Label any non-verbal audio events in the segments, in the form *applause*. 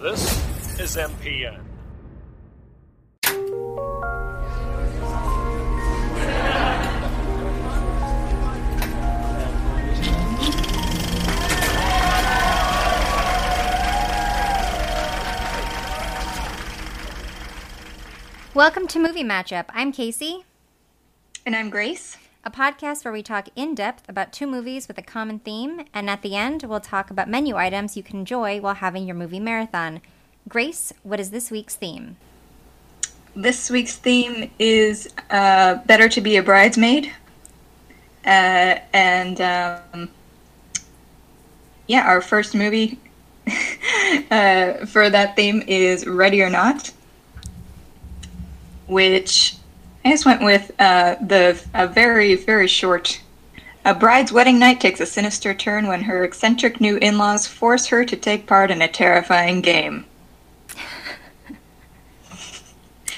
This is MPN. Welcome to Movie Matchup. I'm Casey, And I'm Grace. A podcast where we talk in depth about two movies with a common theme, and at the end, we'll talk about menu items you can enjoy while having your movie marathon. Grace, what is this week's theme? This week's theme is uh, Better to Be a Bridesmaid. Uh, and um, yeah, our first movie *laughs* uh, for that theme is Ready or Not, which I just went with uh, the a very, very short. A bride's wedding night takes a sinister turn when her eccentric new in laws force her to take part in a terrifying game. *laughs*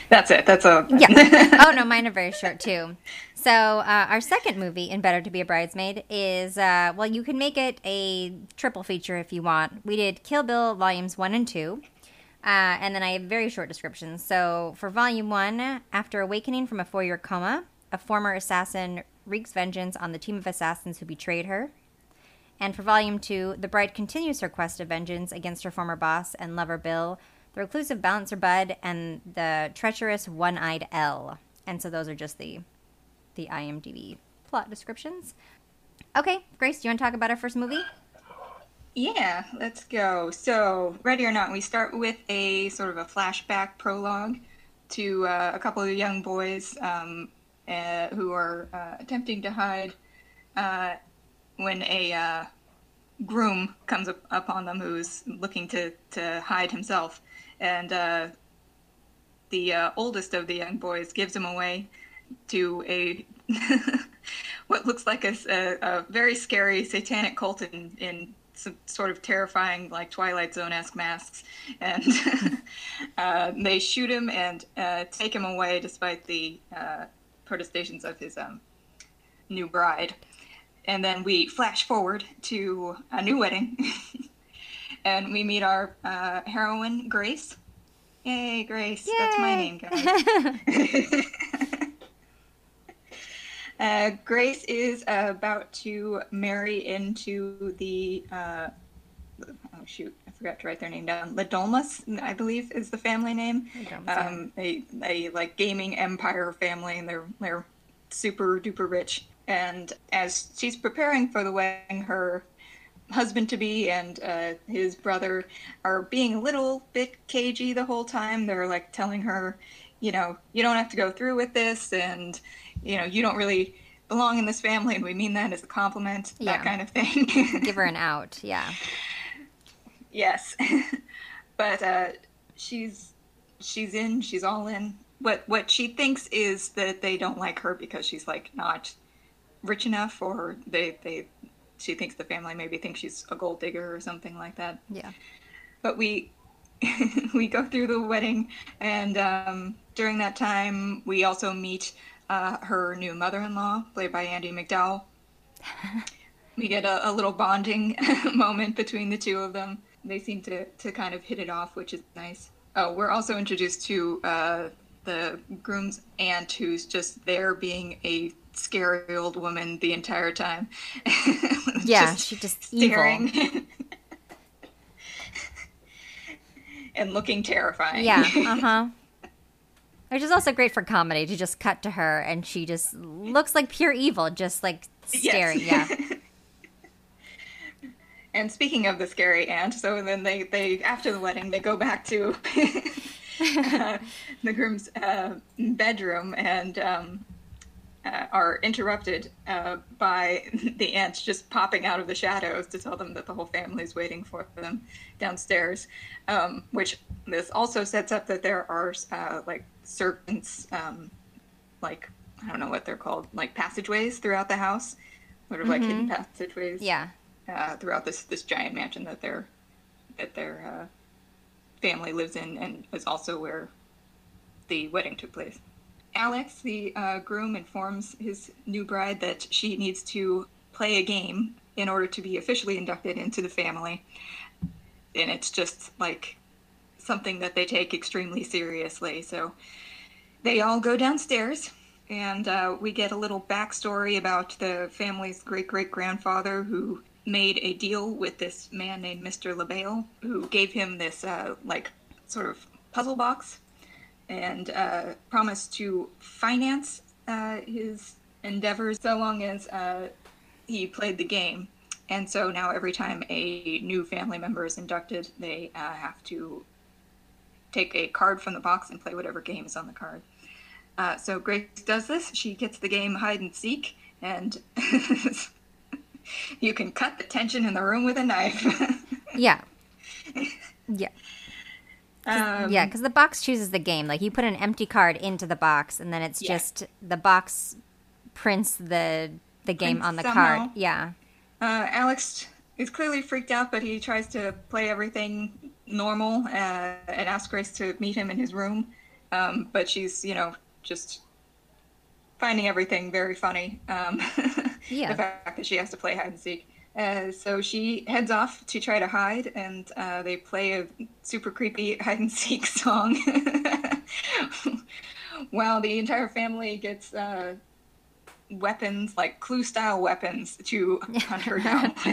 That's it. That's all. Yeah. *laughs* oh, no, mine are very short too. So, uh, our second movie in Better to Be a Bridesmaid is, uh, well, you can make it a triple feature if you want. We did Kill Bill Volumes 1 and 2. Uh, and then I have very short descriptions. So, for Volume 1, after awakening from a four year coma, a former assassin wreaks vengeance on the team of assassins who betrayed her. And for Volume 2, the bride continues her quest of vengeance against her former boss and lover Bill, the reclusive balancer Budd, and the treacherous one eyed Elle. And so those are just the, the IMDb plot descriptions. Okay, Grace, do you want to talk about our first movie? Yeah, let's go. So, ready or not, we start with a sort of a flashback prologue to uh, a couple of young boys um, uh, who are uh, attempting to hide uh, when a uh, groom comes up upon them who's looking to, to hide himself. And uh, the oldest of the young boys gives him away to a *laughs* what looks like a, a, a very scary satanic cult in, in some sort of terrifying like twilight zone-esque masks. And *laughs* uh, they shoot him and uh, take him away despite the uh, protestations of his um, new bride. And then we flash forward to a new wedding. *laughs* And we meet our uh, heroine grace. Yay grace. That's my name guys *laughs* Uh, Grace is about to marry into the. Uh, oh shoot, I forgot to write their name down. Le Domas, I believe, is the family name. Um, a, a like gaming empire family, and they're they're super duper rich. And as she's preparing for the wedding, her husband to be and uh, his brother are being a little bit cagey the whole time. They're like telling her, you know, you don't have to go through with this, and you know, you don't really belong in this family, and we mean that as a compliment, Yeah. that kind of thing. *laughs* Give her an out, yeah. yes, *laughs* but uh, she's she's in. She's all in. What what she thinks is that they don't like her because she's like not rich enough, or they they she thinks the family maybe thinks she's a gold digger or something like that. Yeah. but we *laughs* we go through the wedding and um, during that time we also meet uh, her new mother-in-law played by Andie MacDowell *laughs* we get a, a little bonding *laughs* moment between the two of them they seem to, to kind of hit it off which is nice oh we're also introduced to uh, the groom's aunt who's just there being a scary old woman the entire time *laughs* Yeah, Just she just evil. staring and looking terrifying. Yeah, uh huh. Which is also great for comedy to just cut to her and she just looks like pure evil, just like staring. Yes. Yeah. *laughs* and speaking of the scary aunt, so then they, they after the wedding they go back to *laughs* uh, the groom's uh, bedroom and um, uh, are interrupted uh, by *laughs* the ants just popping out of the shadows to tell them that the whole family is waiting for them downstairs. Um, which this also sets up that there are uh, like servants, um, like I don't know what they're called, like passageways throughout the house, sort of like hidden passageways Yeah. uh, throughout this this giant mansion that their that their uh, family lives in, and is also where the wedding took place. Alex, the uh, groom, informs his new bride that she needs to play a game in order to be officially inducted into the family. And it's just like something that they take extremely seriously. So they all go downstairs, and uh, we get a little backstory about the family's great great grandfather who made a deal with this man named Mr. Le Bail, who gave him this uh, like sort of puzzle box and uh, promised to finance uh, his endeavors so long as uh, he played the game. And so now every time a new family member is inducted, they uh, have to take a card from the box and play whatever game is on the card. Uh, so Grace does this. She gets the game hide and seek, and *laughs* you can cut the tension in the room with a knife. *laughs* yeah. Yeah. Um, yeah, because the box chooses the game. Like you put an empty card into the box, and then it's Yeah. just the box prints the the game Prints on the somehow. card. Yeah. Uh, Alex is clearly freaked out, but he tries to play everything normal uh, and asks Grace to meet him in his room. Um, but she's, you know, just finding everything very funny. Um, *laughs* Yeah. The fact that she has to play hide and seek. Uh, so she heads off to try to hide, and uh, they play a super creepy hide and seek *laughs* song. While the entire family gets uh, weapons, like clue style weapons, to *laughs* hunt her down. *laughs*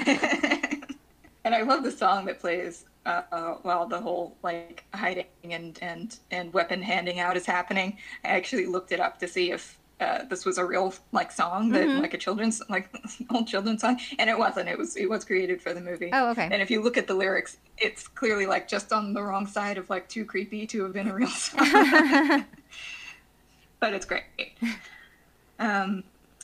and I love the song that plays uh, uh, while the whole like hiding and, and, and weapon handing out is happening. I actually looked it up to see if uh, this was a real like song that like a children's like *laughs* old children's song, and it wasn't. It was it was created for the movie. Oh, okay. And if you look at the lyrics, it's clearly like just on the wrong side of like too creepy to have been a real *laughs* song. but it's great. Um,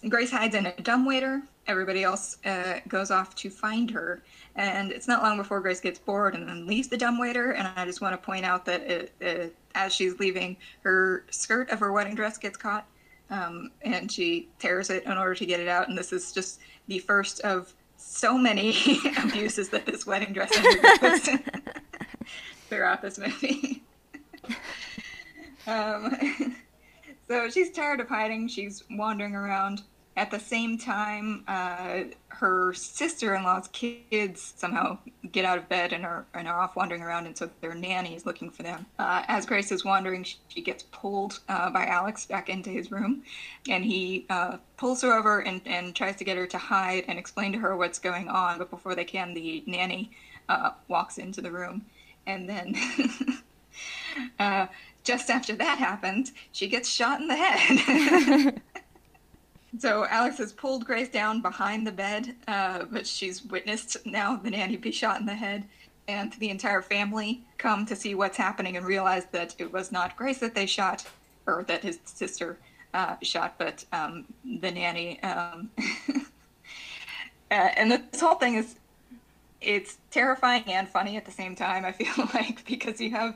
Grace hides in a dumbwaiter. Everybody else uh, goes off to find her. And it's not long before Grace gets bored and then leaves the dumbwaiter. And I just want to point out that it, it, as she's leaving, her skirt of her wedding dress gets caught. Um, and she tears it in order to get it out. And this is just the first of so many *laughs* abuses that this wedding dress undergoes *laughs* throughout this movie. *laughs* um, so she's tired of hiding. She's wandering around. At the same time, uh, her sister-in-law's kids somehow get out of bed and are, and are off wandering around, and so their nanny is looking for them. Uh, as Grace is wandering, she, she gets pulled uh, by Alex back into his room, and he uh, pulls her over and, and tries to get her to hide and explain to her what's going on. But before they can, the nanny uh, walks into the room, and then *laughs* uh, just after that happens, she gets shot in the head. *laughs* so Alex has pulled Grace down behind the bed, uh, but she's witnessed now the nanny be shot in the head. And the entire family come to see what's happening and realize that it was not Grace that they shot, or that his sister uh, shot, but um, the nanny. Um, *laughs* uh, and this whole thing is it's terrifying and funny at the same time i feel *laughs* like because you have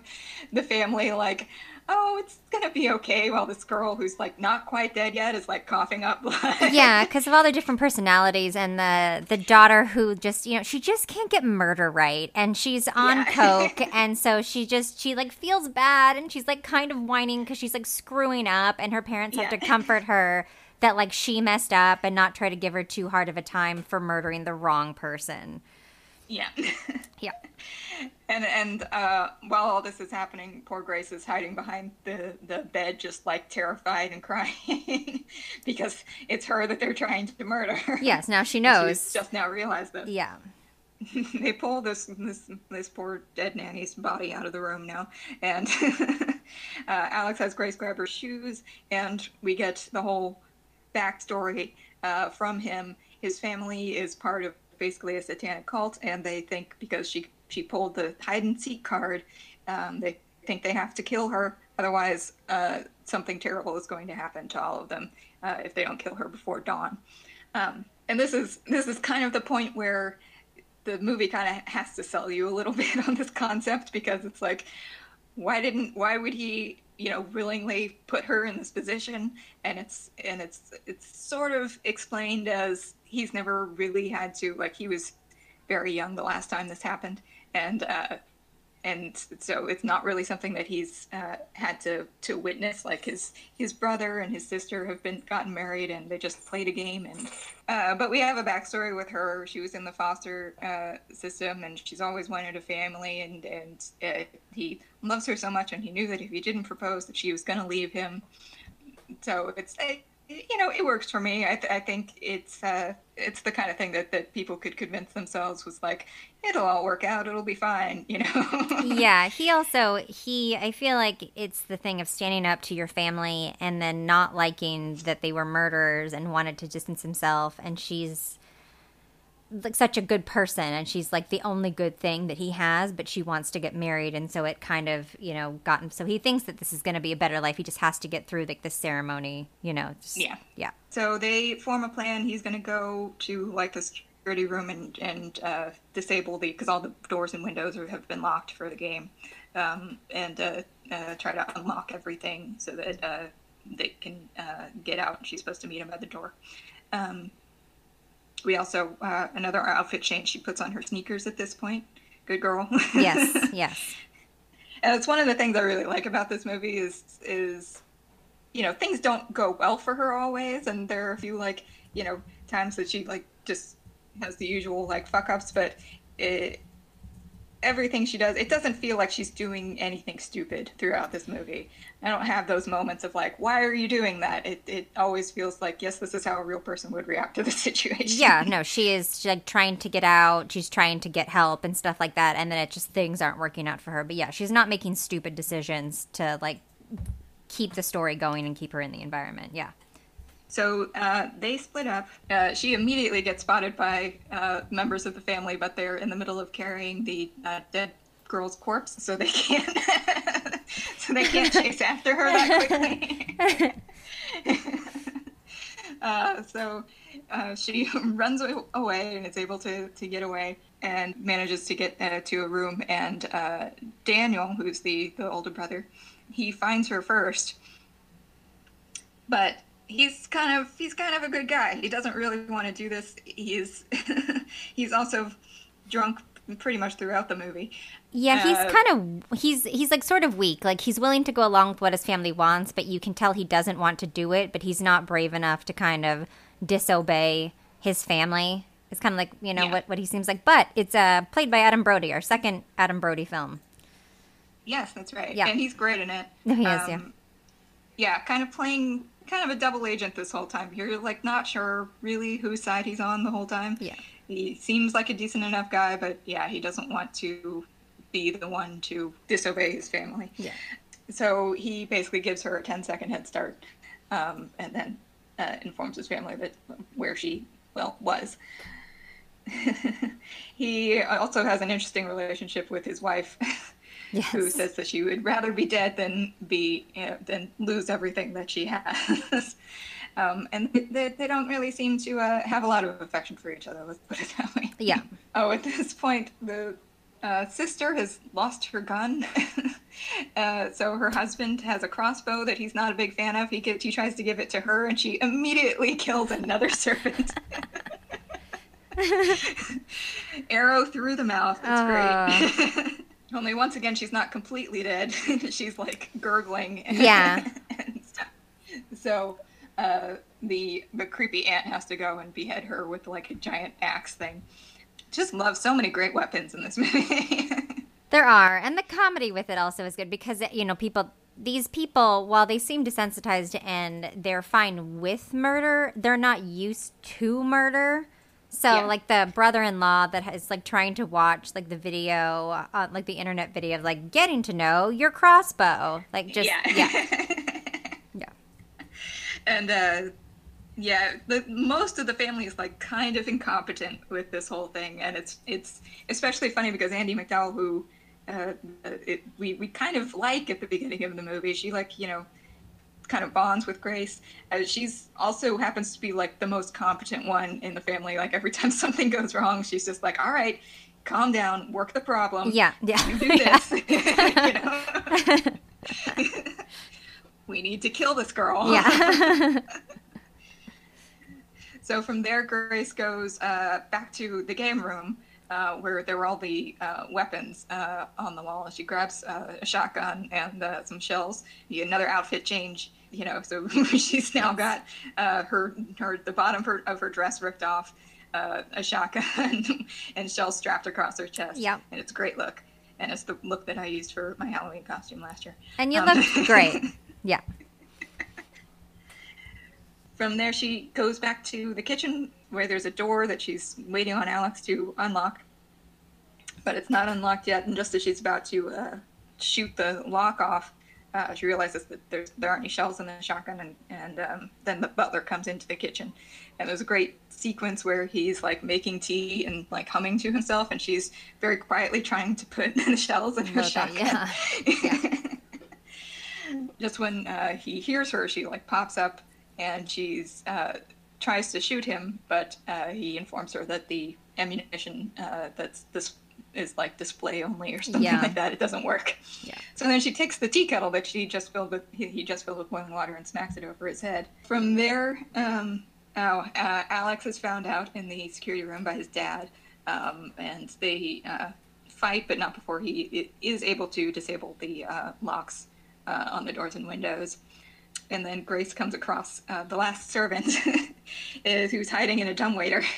the family like oh it's gonna be okay while this girl who's like not quite dead yet is like coughing up blood yeah, *laughs* because of all the different personalities and the the daughter who just you know she just can't get murder right, and she's on Yeah. *laughs* coke, and so she just she like feels bad, and she's like kind of whining because she's like screwing up, and her parents have Yeah. to *laughs* comfort her that like she messed up and not try to give her too hard of a time for murdering the wrong person. Yeah. *laughs* Yeah, and and uh, while all this is happening poor grace is hiding behind the the bed just like terrified and crying *laughs* because it's her that they're trying to murder. Yes, now she *laughs* She's knows. just now realized this. Yeah, they pull this this this poor dead nanny's body out of the room now, and uh, Alex has Grace grab her shoes, and we get the whole backstory uh, from him. His family is part of basically a satanic cult, and they think because she she pulled the hide and seek card, um, they think they have to kill her. Otherwise, uh, something terrible is going to happen to all of them uh, if they don't kill her before dawn. Um, and this is this is kind of the point where the movie kind of has to sell you a little *laughs* bit on this concept because it's like why didn't why would he you know willingly put her in this position and it's and it's it's sort of explained as he's never really had to like he was very young the last time this happened and uh and so it's not really something that he's uh, had to to witness. Like his his brother and his sister have been gotten married, and they just played a game. And uh, but we have a backstory with her. She was in the foster uh, system, and she's always wanted a family. And and uh, he loves her so much, and he knew that if he didn't propose, that she was going to leave him. So it's you know, it works for me. I, th- I think it's uh, it's the kind of thing that, that people could convince themselves was like, it'll all work out, it'll be fine, you know. *laughs* yeah, he also he I feel like it's the thing of standing up to your family and then not liking that they were murderers and wanted to distance himself and she's like such a good person and she's like the only good thing that he has but she wants to get married and so it kind of you know gotten so he thinks that this is going to be a better life. He just has to get through like the ceremony you know just, yeah. yeah. So they form a plan. He's going to go to like the security room and and uh, disable the because all the doors and windows are, have been locked for the game um, and uh, uh, try to unlock everything so that uh, they can uh, get out. She's supposed to meet him at the door. Um, we also uh, another outfit change she puts on her sneakers at this point. Good girl. *laughs* yes, yes. And it's one of the things I really like about this movie is is you know things don't go well for her always, and there are a few like you know times that she like just has the usual like fuck ups, but it, everything she does, it doesn't feel like she's doing anything stupid throughout this movie. I don't have those moments of like, why are you doing that? It it always feels like, yes, this is how a real person would react to the *laughs* situation. Yeah, no, she is like trying to get out, she's trying to get help and stuff like that, and then it just things aren't working out for her. But yeah, she's not making stupid decisions to like keep the story going and keep her in the environment. Yeah. So uh, they split up. Uh, she immediately gets spotted by uh, members of the family, but they're in the middle of carrying the uh, dead girl's corpse, so they *laughs* can't. so they can't chase after her that quickly. *laughs* Uh, so uh, she *laughs* runs away and is able to, to get away and manages to get to a room. And Daniel, who's the, the older brother, he finds her first. But he's kind of he's kind of a good guy. He doesn't really want to do this. He's *laughs* he's also drunk pretty much throughout the movie. Yeah, he's uh, kind of he's he's like sort of weak. Like he's willing to go along with what his family wants, but you can tell he doesn't want to do it, but he's not brave enough to kind of disobey his family. It's kind of like, you know, yeah. what what he seems like. But it's uh played by Adam Brody, our second Adam Brody film. Yes, that's right. Yeah. And he's great in it. *laughs* He is, um, yeah. Yeah, kind of playing kind of a double agent this whole time. You're like not sure really whose side he's on the whole time. Yeah. He seems like a decent enough guy, but yeah, he doesn't want to be the one to disobey his family. Yeah. So he basically gives her a 10 second head start um, and then uh, informs his family that where she, well, was. *laughs* he also has an interesting relationship with his wife. *laughs* yes. who says that she would rather be dead than be you know, than lose everything that she has. *laughs* um, and they, they don't really seem to uh, have a lot of affection for each other. Let's put it that way. Yeah. *laughs* Oh, at this point, the uh, sister has lost her gun. *laughs* uh, so her husband has a crossbow that he's not a big fan of. He gets, he tries to give it to her, and she immediately kills another servant. Arrow through the mouth. It's uh. great. Only once again, she's not completely dead. *laughs* she's like gurgling. *laughs* And, yeah. and so uh, the the creepy aunt has to go and behead her with like a giant axe thing. Just love so many great weapons in this *laughs* movie. there are, and the comedy with it also is good because you know people. These people, while they seem desensitized and they're fine with murder, they're not used to murder. So yeah. like the brother-in-law that is like trying to watch like the video, uh, like the internet video of like getting to know your crossbow, like just *laughs* yeah, yeah, yeah. And uh, yeah, the, most of the family is like kind of incompetent with this whole thing, and it's it's especially funny because Andie MacDowell, who uh, it, we we kind of like at the beginning of the movie, she like you know kind of bonds with Grace. Uh, she's also happens to be like the most competent one in the family. Like every *laughs* time something goes wrong, she's just like, "All right, calm down, work the problem. Yeah, yeah. You do this. *laughs* *laughs* we need to kill this girl. Yeah. so from there, Grace goes uh, back to the game room uh, where there were all the uh, weapons uh, on the wall. She grabs uh, a shotgun and uh, some shells. Another outfit change, you know. So *laughs* she's now got uh, her her the bottom of her, of her dress ripped off, uh, a shotgun, *laughs* and shells strapped across her chest. Yeah, and it's a great look. And it's the look that I used for my Halloween costume last year. And you Um, look great. *laughs* Yeah. From there, she goes back to the kitchen where there's a door that she's waiting on Alex to unlock. But it's not unlocked yet, and just as she's about to uh, shoot the lock off, uh, she realizes that there's, there aren't any shells in the shotgun, and, and um, then the butler comes into the kitchen. And there's a great sequence where he's like making tea and like humming to himself, and she's very quietly trying to put *laughs* the shells in her that, shotgun. yeah. *laughs* just when uh, he hears her, she like pops up and she's uh, tries to shoot him, but uh, he informs her that the ammunition uh, that's this is like display only or something Yeah. like that. It doesn't work. Yeah. So then she takes the tea kettle that she just filled with he, he just filled with boiling water and smacks it over his head. From there, um, oh, uh, Alex is found out in the security room by his dad, um, and they uh, fight, but not before he is able to disable the uh, locks uh, on the doors and windows. And then Grace comes across uh, the last servant, *laughs* is who's hiding in a dumbwaiter. *laughs*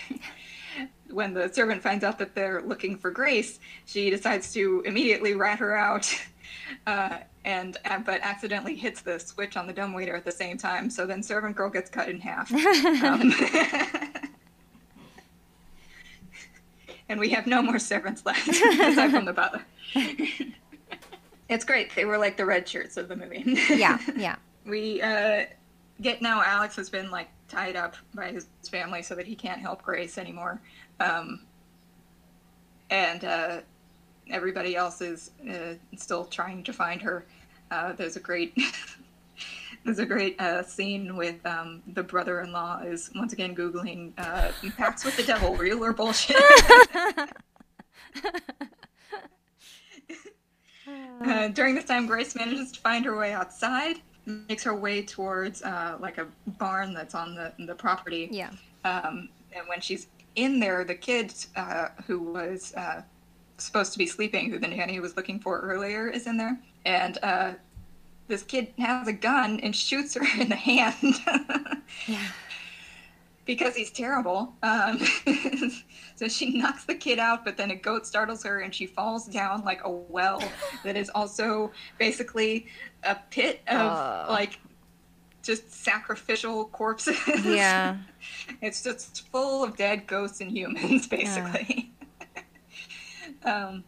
when the servant finds out that they're looking for Grace, she decides to immediately rat her out, *laughs* uh, and uh, but accidentally hits the switch on the dumbwaiter at the same time. So then servant girl gets cut in half. Um, and we have no more servants left aside from the butler. it's great. They were like the red shirts of the movie. Yeah. Yeah. We uh, get now Alex has been like tied up by his family so that he can't help Grace anymore. Um, and uh, everybody else is uh, still trying to find her. Uh, there's a great *laughs* there's a great uh, scene with um, the brother-in-law is once again googling uh, "pacts with the devil, real or bullshit." *laughs* *laughs* Uh, during this time, Grace manages to find her way outside, makes her way towards uh, like a barn that's on the the property. Yeah. Um, and when she's in there, the kid uh, who was uh, supposed to be sleeping, who the nanny was looking for earlier, is in there. And uh, this kid has a gun and shoots her *laughs* in the hand Yeah. Because he's terrible. Um, *laughs* so she knocks the kid out, but then a goat startles her and she falls down like a well that is also basically a pit of Oh. like just sacrificial corpses. Yeah. *laughs* It's just full of dead ghosts and humans, *laughs* basically. um,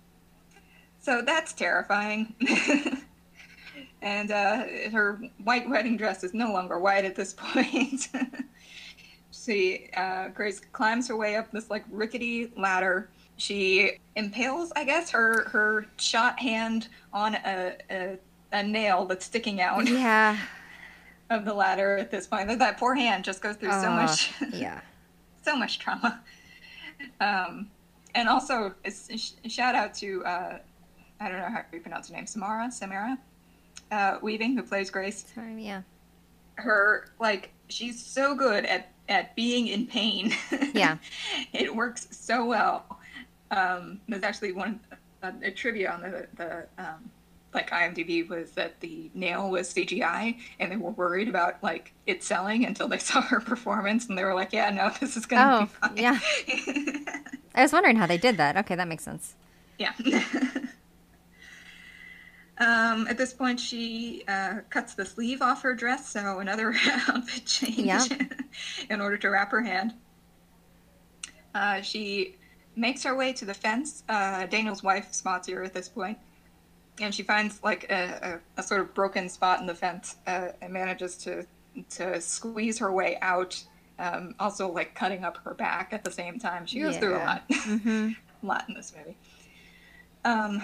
so that's terrifying. and uh, her white wedding dress is no longer white at this point. She, uh, Grace climbs her way up this like rickety ladder. She impales, I guess, her her shot hand on a, a, a nail that's sticking out Yeah. of the ladder at this point. That poor hand just goes through so Uh, much Yeah. *laughs* so much trauma. Um, and also, shout out to uh, I don't know how you pronounce her name, Samara, Samara uh, Weaving, who plays Grace. Sorry. Yeah. Her like she's so good at at being in pain. *laughs* Yeah. it works so well. Um, there's actually one a, a trivia on the the um, like IMDb was that the nail was CGI, and they were worried about like it selling until they *laughs* saw her performance, and they were like, "Yeah, no, this is gonna Oh, be fine." yeah. *laughs* I was wondering how they did that. Okay, that makes sense. Yeah. Um, at this point, she uh, cuts the sleeve off her dress, so another *laughs* outfit change Yeah. *laughs* in order to wrap her hand. Uh, she makes her way to the fence. Uh, Daniel's wife spots her at this point, and she finds like a, a, a sort of broken spot in the fence uh, and manages to to squeeze her way out. Um, also, like cutting up her back at the same time. She goes through a lot. *laughs* Mm-hmm. a lot in this movie. Um,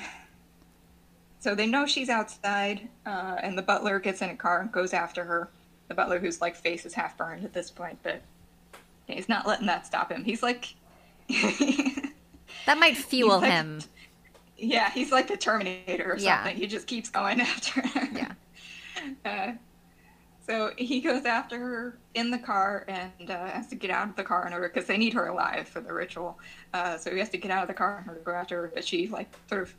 so they know she's outside, uh, and the butler gets in a car and goes after her. The butler, whose like face is half burned at this point, but he's not letting that stop him. He's like, *laughs* That might fuel like- him. yeah, he's like the Terminator or Yeah. something. He just keeps going *laughs* after her. Yeah. Uh, So he goes after her in the car and uh, has to get out of the car in order because they need her alive for the ritual. Uh, so he has to get out of the car in order to go after her. But she like sort of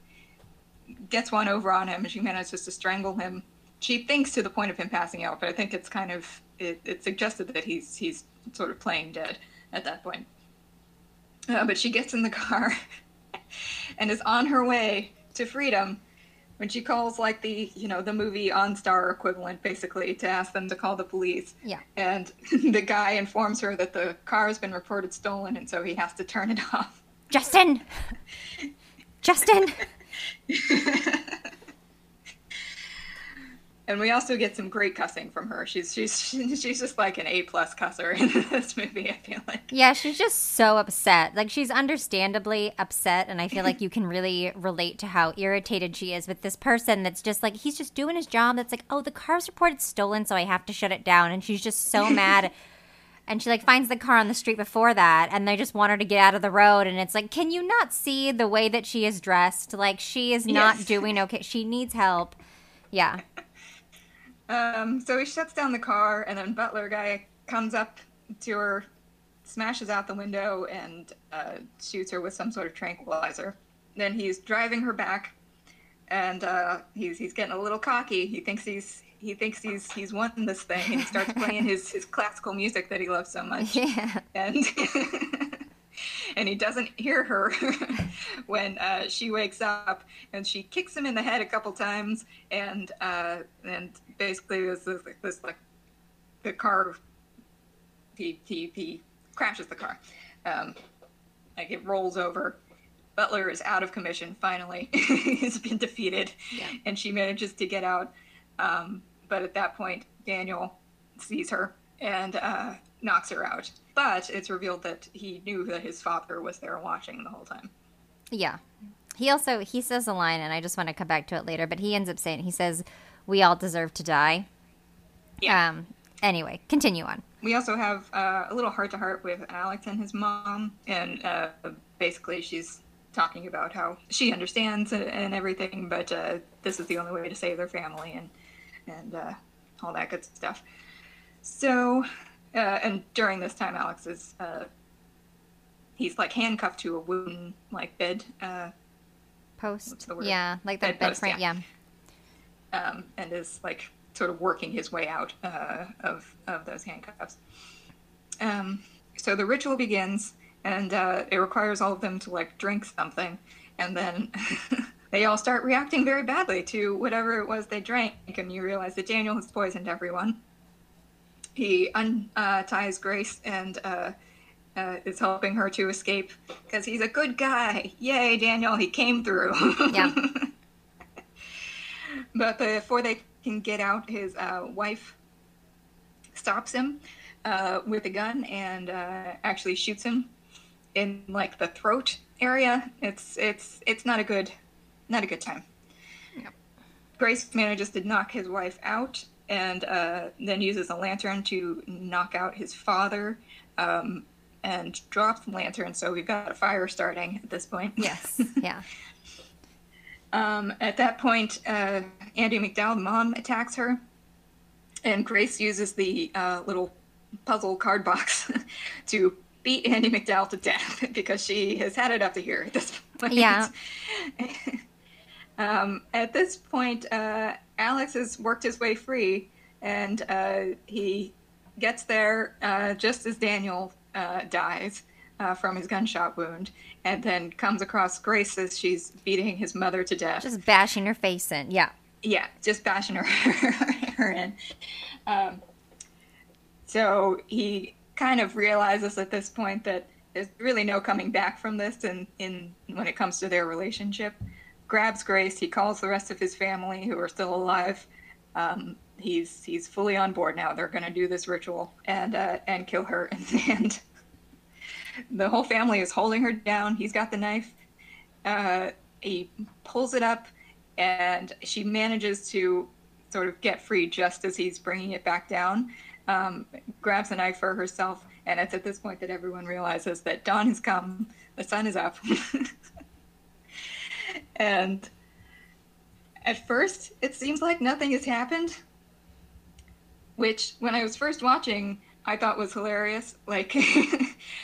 gets one over on him and she manages to strangle him. She thinks to the point of him passing out, but I think it's kind of it, it suggested that he's he's sort of playing dead at that point. Uh, but she gets in the car *laughs* and is on her way to freedom when she calls like the you know the movie OnStar equivalent basically to ask them to call the police. Yeah. And *laughs* the guy informs her that the car has been reported stolen and so he has to turn it *laughs* off. Justin. Justin. *laughs* and we also get some great cussing from her. She's she's *laughs* she's just like an A plus cusser *laughs* in this movie. I feel like. Yeah, she's just so upset. Like she's understandably upset, and I feel like you can really relate to how irritated she is with this person. That's just like he's just doing his job. That's like, oh, the car's reported stolen, so I have to shut it down, and she's just so mad. And she like finds the car on the street before that, and they just want her to get out of the road. And it's like, can you not see the way that she is dressed? Like she is not Yes. doing okay. She needs help. Yeah. *laughs* Um, so he shuts down the car, and then Butler guy comes up to her, smashes out the window, and uh, shoots her with some sort of tranquilizer. Then he's driving her back, and uh, he's he's getting a little cocky. He thinks he's he thinks he's he's won this thing, and he starts playing his his classical music that he loves so much. Yeah. and *laughs* and he doesn't hear her *laughs* when uh, she wakes up and she kicks him in the head a couple times and uh, and basically this is this like the car he he, he crashes the car um, like it rolls over Butler is out of commission finally *laughs* he's been defeated Yeah. and she manages to get out um, but at that point Daniel sees her and uh, knocks her out. But it's revealed that he knew that his father was there watching the whole time. Yeah. He also he says a line, and I just want to come back to it later. But he ends up saying he says, "We all deserve to die." Yeah. Um. Anyway, continue on. We also have uh, a little heart to heart with Alex and his mom, and uh, basically she's talking about how she understands and, and everything, but uh, this is the only way to save their family and and uh, all that good stuff. So, uh, and during this time, Alex is uh, he's like handcuffed to a wooden like bed. Uh, What's Post. the word? Yeah, like the bed Bedpost, frame. Yeah. um, and is like sort of working his way out uh, of of those handcuffs. Um, so the ritual begins, and uh, it requires all of them to like drink something, and then *laughs* they all start reacting very badly to whatever it was they drank, and you realize that Daniel has poisoned everyone. He unties Grace and. Uh, uh, is helping her to escape because he's a good guy. Yay, Daniel! He came through. Yeah. *laughs* But before they can get out, his uh, wife stops him uh, with a gun and uh, actually shoots him in like the throat area. It's it's it's not a good not a good time. Yep. Grace manages to knock his wife out and uh, then uses a lantern to knock out his father um, and drops the lantern. So we've got a fire starting at this point. *laughs* Yes. Yeah. *laughs* Um, at that point, uh, Andie MacDowell, mom, attacks her, and Grace uses the uh, little puzzle card box *laughs* to beat Andie MacDowell to death because she has had it up to here at this point. Yeah. Um, at this point, uh, Alex has worked his way free, and uh, he gets there uh, just as Daniel uh, dies uh, from his gunshot wound, and then comes across Grace as she's beating his mother to death. Just bashing her face in. Yeah. yeah, just bashing her, *laughs* her in. Um, so he kind of realizes at this point that there's really no coming back from this, and in when it comes to their relationship, grabs Grace. He calls the rest of his family who are still alive. Um, he's he's fully on board now. They're going to do this ritual and uh, and kill her. And *laughs* the whole family is holding her down. He's got the knife. Uh, he pulls it up, and she manages to sort of get free just as he's bringing it back down. Um, grabs a knife for herself, and it's at this point that everyone realizes that dawn has come. The sun is up. *laughs* and at first, it seems like nothing has happened. which when I was first watching, I thought was hilarious. Like,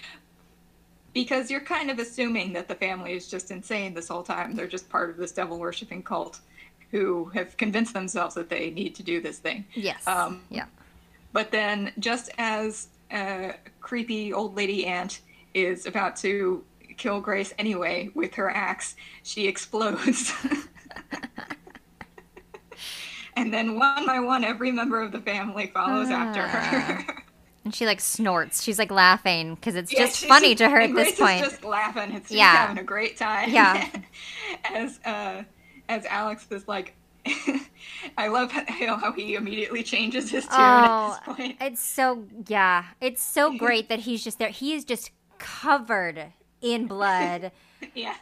*laughs* because you're kind of assuming that the family is just insane this whole time. They're just part of this devil worshipping cult who have convinced themselves that they need to do this thing. Yes. Um, yeah. But then, just as a creepy old lady aunt is about to kill Grace anyway with her axe, she explodes. *laughs* and then, one by one, every member of the family follows after her. And she like snorts. She's like laughing because it's Yeah, just funny to her at this point. Is just laughing. It's just Yeah. having a great time. Yeah. *laughs* as uh, as Alex is like, *laughs* I love how, how he immediately changes his tune Oh, at this point. it's so yeah. It's so great that he's just there. He is just covered in blood, *laughs* Yeah.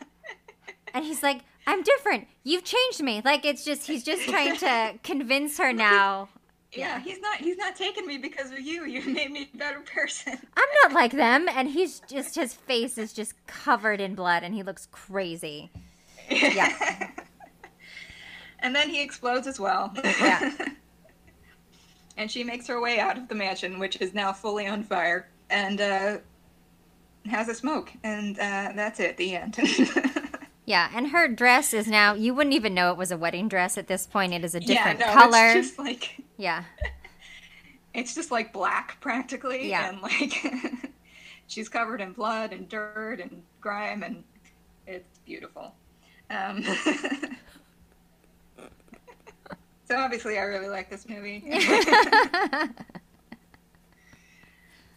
and he's like, "I'm different. You've changed me." Like it's just he's just trying to *laughs* convince her now. Yeah, he's not. He's not taking me because of you. You made me a better person. *laughs* I'm not like them, and he's just his face is just covered in blood, and he looks crazy. Yeah, And then he explodes as well. yeah. and she makes her way out of the mansion, which is now fully on fire, and uh, has a smoke. And uh, that's it. The end. *laughs* Yeah, and her dress is now, you wouldn't even know it was a wedding dress at this point. It is a different yeah, no, color. It's just like Yeah. *laughs* it's just like black practically, Yeah. and like *laughs* she's covered in blood and dirt and grime, and it's beautiful. Um, so obviously, I really like this movie.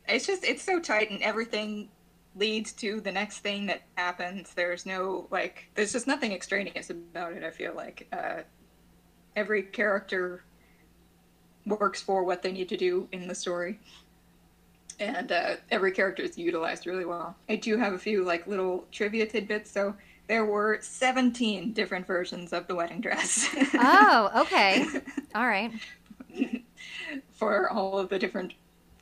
it's just it's so tight, and everything leads to the next thing that happens. There's no like, there's just nothing extraneous about it. I feel like uh, every character works for what they need to do in the story. And uh, every character is utilized really well. I do have a few like little trivia tidbits. So there were 17 different versions of the wedding dress. Oh, okay. *laughs* All right. for all of the different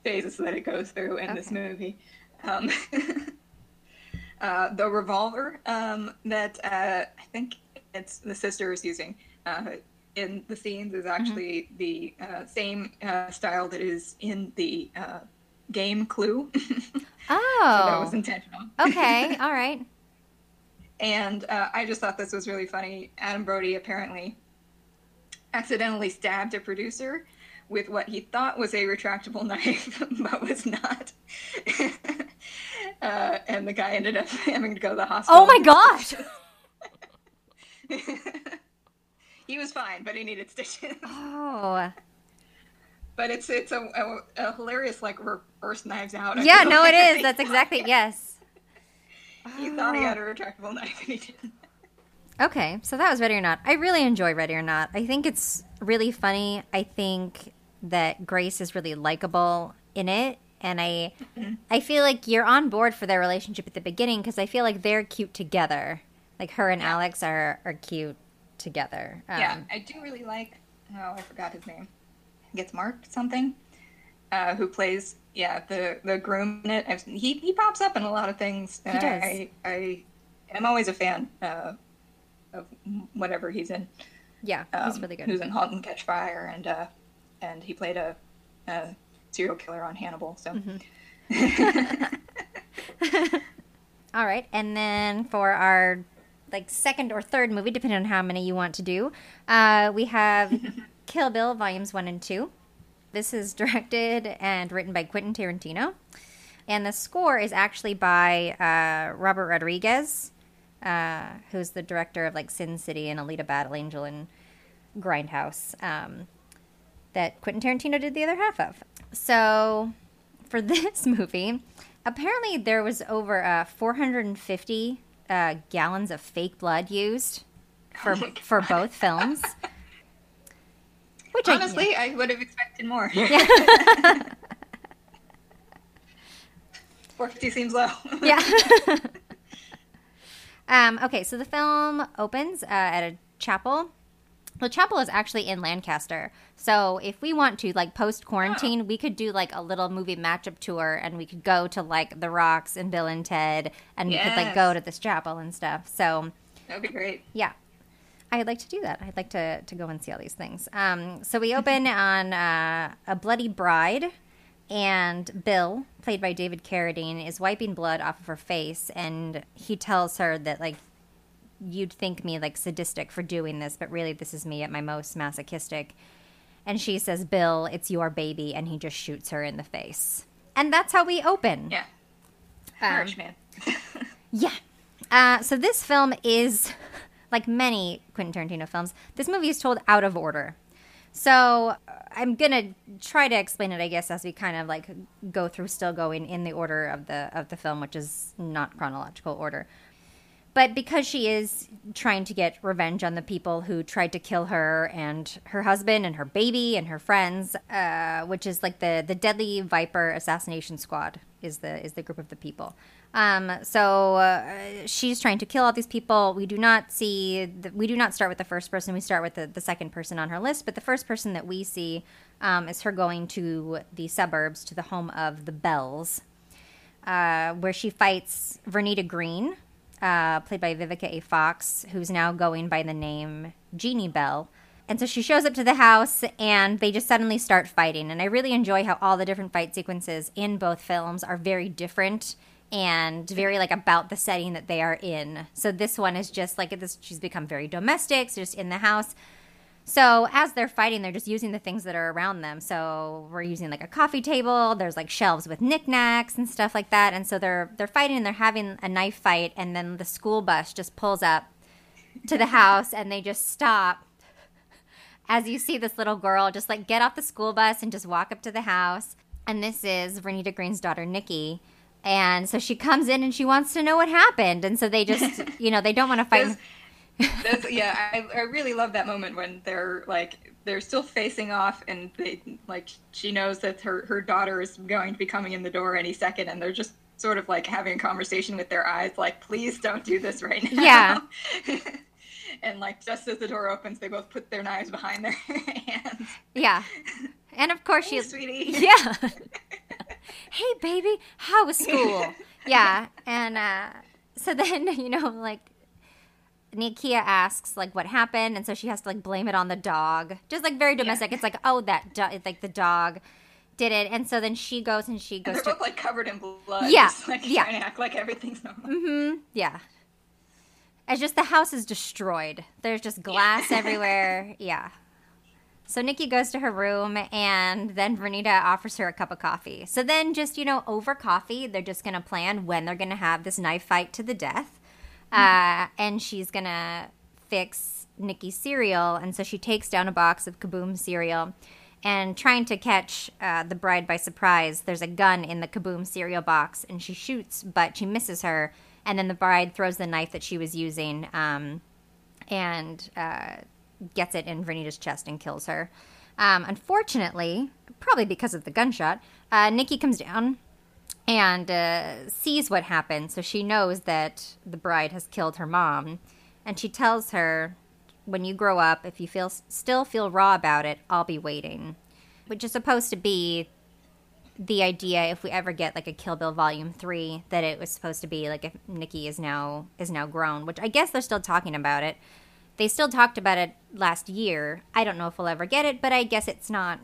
phases that it goes through in this movie. Um, *laughs* uh, the revolver um, that uh, I think it's the sister is using uh, in the scenes is actually the uh, same uh, style that is in the uh, game Clue. *laughs* so that was Oh. intentional. Okay. *laughs* All right. And uh, I just thought this was really funny. Adam Brody apparently accidentally stabbed a producer with what he thought was a retractable knife, but was not. Uh, and the guy ended up *laughs* having to go to the hospital. Oh my gosh. *laughs* he was fine, but he needed stitches. Oh. But it's it's a, a, a hilarious like reverse knives out. I Yeah, no, like. it is. That's exactly, *laughs* yes. He thought he had a retractable knife, and he didn't. Okay, so that was Ready or Not. I really enjoy Ready or Not. I think it's really funny. I think that Grace is really likable in it, and I, I feel like you're on board for their relationship at the beginning because I feel like they're cute together. Like her and Alex are are cute together. Um, Yeah, I do really like. Oh, I forgot his name. Gets Mark something. Uh, who plays? Yeah, the the groom in it. I've, he he pops up in a lot of things. and does. I, I am always a fan uh, of whatever he's in. yeah, Um, he's really good. Who's in *Halt and Catch Fire* and uh, and he played a, a serial killer on Hannibal. So Mm-hmm. *laughs* *laughs* All right, and then for our like second or third movie, depending on how many you want to do, uh, we have *laughs* Kill Bill Volumes One and Two. This is directed and written by Quentin Tarantino, and the score is actually by uh, Robert Rodriguez, uh, who's the director of like Sin City and Alita Battle Angel and Grindhouse. Um, that Quentin Tarantino did the other half of. So for *laughs* this movie, apparently there was over uh, 450 uh, gallons of fake blood used for Oh *laughs* for both films. Which honestly, I would have expected more. I, *laughs* Four fifty seems low. yeah. yeah. um, okay, so the film opens uh, at a chapel. The chapel is actually in Lancaster. So if we want to, like post quarantine, we could do like a little movie matchup tour and we could go to like The Rocks and Bill and Ted and we could like go to this chapel and stuff. So That'd be great. yeah. I'd like to do that. I'd like to, to go and see all these things. Um, so we open *laughs* on uh, a bloody bride, and Bill, played by David Carradine, is wiping blood off of her face, and he tells her that like you'd think me like sadistic for doing this, but really this is me at my most masochistic. And she says, "Bill, it's your baby," and he just shoots her in the face, and that's how we open. Yeah. Um, man. *laughs* Yeah. Uh, so this film is, like many Quentin Tarantino films, this movie is told out of order. So uh, I'm gonna try to explain it, I guess, as we kind of like go through, still going in the order of the of the film, which is not chronological order. But because she is trying to get revenge on the people who tried to kill her and her husband and her baby and her friends, uh, which is like the the Deadly Viper Assassination Squad is the is the group of the people. Um, so uh, she's trying to kill all these people. We do not see, the, we do not start with the first person. We start with the, the second person on her list. But the first person that we see um, is her going to the suburbs, to the home of the Bells, uh, where she fights Vernita Green, uh, played by Vivica A. Fox, who's now going by the name Jeannie Bell. And so she shows up to the house and they just suddenly start fighting. And I really enjoy how all the different fight sequences in both films are very different and very like about the setting that they are in. So this one is just like this she's become very domestic, so just in the house. So as they're fighting, they're just using the things that are around them. So we're using like a coffee table. There's like shelves with knickknacks and stuff like that. And so they're they're fighting and they're having a knife fight. And then the school bus just pulls up to the house and they just stop. As you see this little girl just like get off the school bus and just walk up to the house. And this is Vernita Green's daughter Nikki. And so she comes in and she wants to know what happened. And so they just, *laughs* you know, they don't want to fight. That's, yeah, I, I really love that moment when they're like they're still facing off, and they like she knows that her her daughter is going to be coming in the door any second, and they're just sort of like having a conversation with their eyes, like, please don't do this right now. Yeah. *laughs* and like just as the door opens, they both put their knives behind their *laughs* hands. Yeah. And of course Hey, she sweetie. *laughs* Yeah. hey baby, how was school? Yeah. And uh so then, you know, like Nikki asks like what happened and so she has to like blame it on the dog. Just like very domestic. It's like, "Oh, that do- like the dog did it." And so then she goes and she And goes they're to both like covered in blood. Yeah, just, like yeah. trying to act like everything's normal. Mm-hmm. Yeah. It's just the house is destroyed. There's just glass *laughs* everywhere. Yeah. So Nikki goes to her room, and then Vernita offers her a cup of coffee. So then, just you know, over coffee, they're just gonna plan when they're gonna have this knife fight to the death, uh, and she's gonna fix Nikki's cereal, and so she takes down a box of Kaboom cereal. And trying to catch uh, the bride by surprise, there's a gun in the Kaboom cereal box, and she shoots, but she misses her. And then the bride throws the knife that she was using, um, and uh, gets it in Vernita's chest and kills her. Um, unfortunately, probably because of the gunshot, uh, Nikki comes down and uh, sees what happened, so she knows that the bride has killed her mom, and she tells her, "When you grow up, if you feel still feel raw about it, I'll be waiting," which is supposed to be the idea if we ever get like a Kill Bill Volume Three that it was supposed to be like if Nikki is now is now grown, which I guess they're still talking about it. They still talked about it last year. I don't know if we'll ever get it, but I guess it's not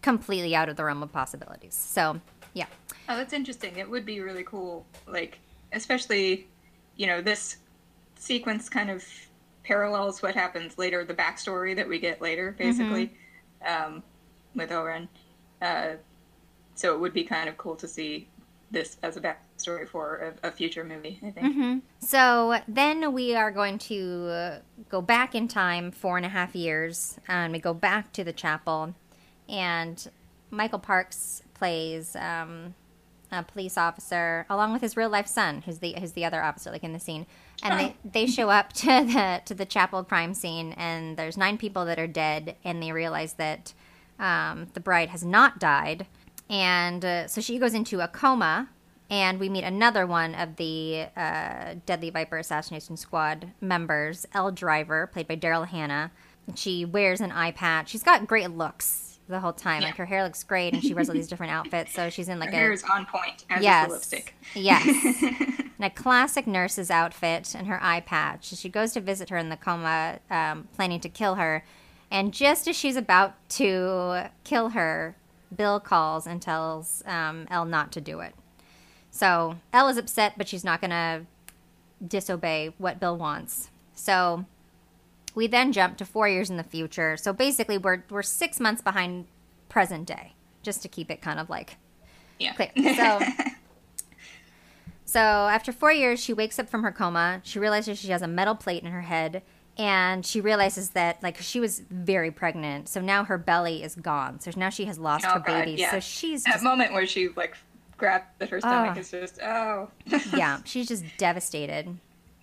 completely out of the realm of possibilities. So yeah, Oh, that's interesting. It would be really cool, like especially, you know, this sequence kind of parallels what happens later, the backstory that we get later, basically, um, with O-Ren. Uh, so it would be kind of cool to see this as a backstory for a, a future movie. I think. So then we are going to go back in time four and a half years, and we go back to the chapel, and Michael Parks plays um, a police officer along with his real life son, who's the who's the other officer, like in the scene, and they they show up *laughs* to the to the chapel crime scene, and there's nine people that are dead, and they realize that um, the bride has not died, and uh, so she goes into a coma and we meet another one of the uh, Deadly Viper Assassination Squad members, Elle Driver, played by Daryl Hannah. She wears an eye patch. She's got great looks the whole time. Like her hair looks great, and she wears all these different outfits. So she's in like Her a hair is on point, as yes, lipstick. yes, *laughs* in a classic nurse's outfit and her eye patch. She goes to visit her in the coma, um, planning to kill her. And just as she's about to kill her, Bill calls and tells um, Elle not to do it. So Elle is upset, but she's not going to disobey what Bill wants. So we then jump to four years in the future. So basically, we're we're six months behind present day, just to keep it kind of like Yeah. clear. So. So after four years, she wakes up from her coma. She realizes she has a metal plate in her head, and she realizes that like she was very pregnant. So now her belly is gone. So now she has lost Oh, her God, baby. yeah. So she's That just, moment where she like grabbed at her stomach Ah. is just oh *laughs* yeah, she's just devastated.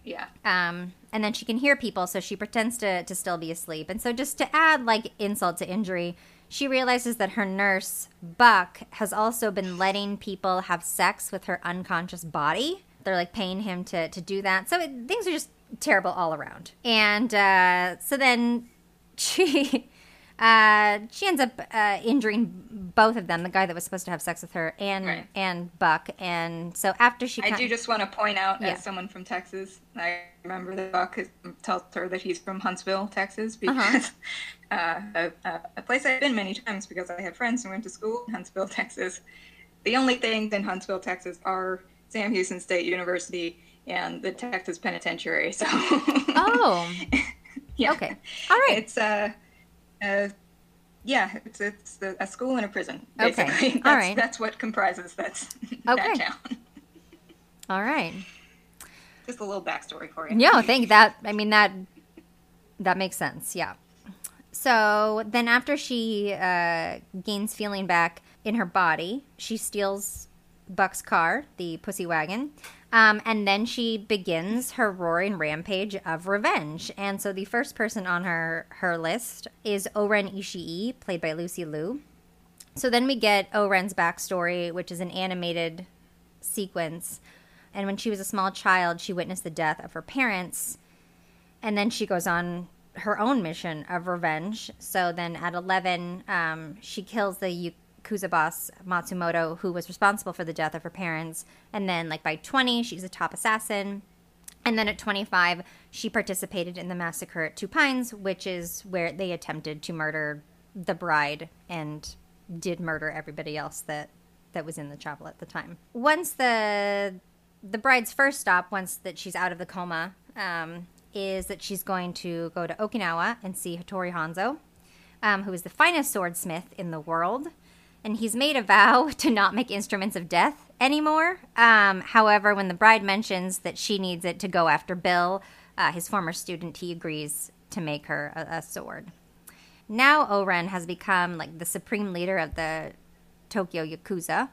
Yeah Um, and then she can hear people, so she pretends to, to still be asleep. And so, just to add like insult to injury, she realizes that her nurse, Buck, has also been letting people have sex with her unconscious body. They're like paying him to, to do that. So, it, things are just terrible all around. And uh, so then *laughs* she. Uh, she ends up uh, injuring both of them, the guy that was supposed to have sex with her and Right. and Buck. And so after she, I do just want to point out, Yeah. as someone from Texas, I remember the Buck tells her that he's from Huntsville, Texas, Uh-huh. because *laughs* uh a, a, a place I've been many times because I had friends who went to school in Huntsville, *laughs* Texas. The only things in Huntsville, Texas, are Sam Houston State University and the Texas Penitentiary. So, oh, *laughs* yeah, okay, all right. it's uh, uh, yeah, it's it's a, a school and a prison. Okay. Basically. *laughs* All That's, right. that's what comprises that's Okay. that town. *laughs* All right. Just a little backstory for you. No, thank that. I mean that that makes sense. Yeah. So then, after she uh, gains feeling back in her body, she steals Buck's car, the pussy wagon, um, and then she begins her roaring rampage of revenge. And so, the first person on her her list is O-Ren Ishii, played by Lucy Liu. So then we get O-Ren's backstory, which is an animated sequence. And when she was a small child, she witnessed the death of her parents. And then she goes on her own mission of revenge. So then at 11, um, she kills the Yakuza boss, Matsumoto, who was responsible for the death of her parents. And then, like, by 20, she's a top assassin. And then at 25, she participated in the massacre at Two Pines, which is where they attempted to murder the bride and did murder everybody else that that was in the chapel at the time. Once the the bride's first stop, once that she's out of the coma, um, is that she's going to go to Okinawa and see Hattori Hanzo, um, who is the finest swordsmith in the world. And he's made a vow *laughs* to not make instruments of death anymore. Um, however, when the bride mentions that she needs it to go after Bill, uh, his former student, he agrees to make her a, a sword. Now O-Ren has become like the supreme leader of the Tokyo Yakuza.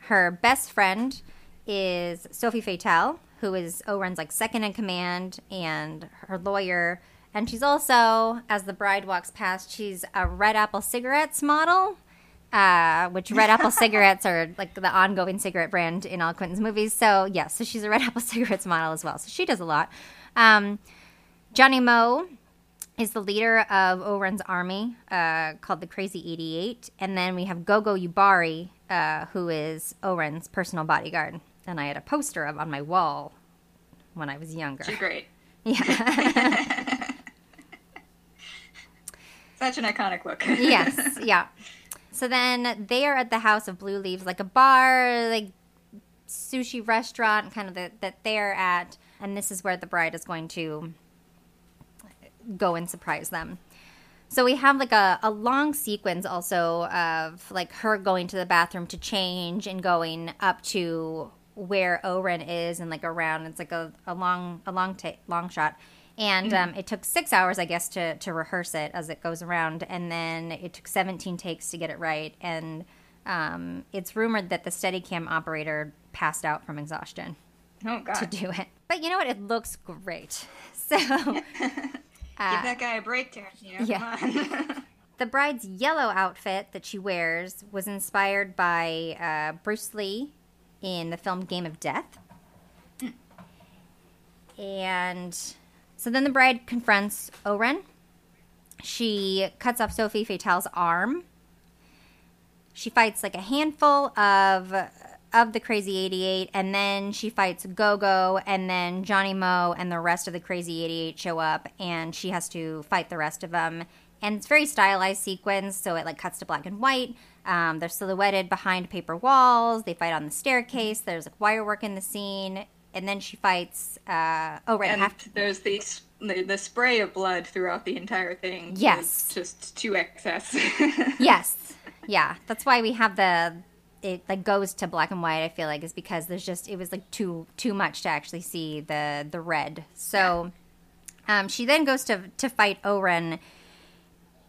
Her best friend is Sophie Fatale, who is O-Ren's like second in command and her lawyer. And she's also, as the bride walks past, she's a Red Apple Cigarettes model, uh, which Red Apple *laughs* cigarettes are like the ongoing cigarette brand in all Quentin's movies. So, yeah, so she's a Red *laughs* Apple Cigarettes model as well. So she does a lot. Um, Johnny Mo is the leader of O-Ren's army uh, called the Crazy 88. And then we have Gogo Yubari, uh, who is O-Ren's personal bodyguard. And I had a poster of on my wall when I was younger. She's great. *laughs* Yeah. Such an iconic look. yes. Yeah. So then they are at the House of Blue Leaves, like a bar, like sushi restaurant, kind of the, that they're at. And this is where the bride is going to go and surprise them. So we have like a, a long sequence also of like her going to the bathroom to change and going up to where O-Ren is and like around. It's like a, a long a long ta- long shot. And um, it took six hours, I guess, to, to rehearse it as it goes around. And then it took 17 takes to get it right. And um, it's rumored that the Steadicam operator passed out from exhaustion Oh *laughs* God. to do it. But you know what? It looks great. *laughs* So *laughs* Give that guy a break, Terrence. You know, yeah. the bride's yellow outfit that she wears was inspired by uh, Bruce Lee in the film Game of Death. And so then the bride confronts O-Ren. She cuts off Sophie Fatale's arm. She fights like a handful of of the Crazy 88, and then she fights Gogo, and then Johnny Mo and the rest of the Crazy 88 show up, and she has to fight the rest of them. And it's very stylized sequence, so it like cuts to black and white. Um, they're silhouetted behind paper walls. They fight on the staircase. There's like wire work in the scene, and then she fights. Uh, oh, right. And after- there's the, the the spray of blood throughout the entire thing. Yes. just to excess. *laughs* yes yeah that's why we have the it like goes to black and white i feel like is because there's just it was like too too much to actually see the the red so um she then goes to to fight o-ren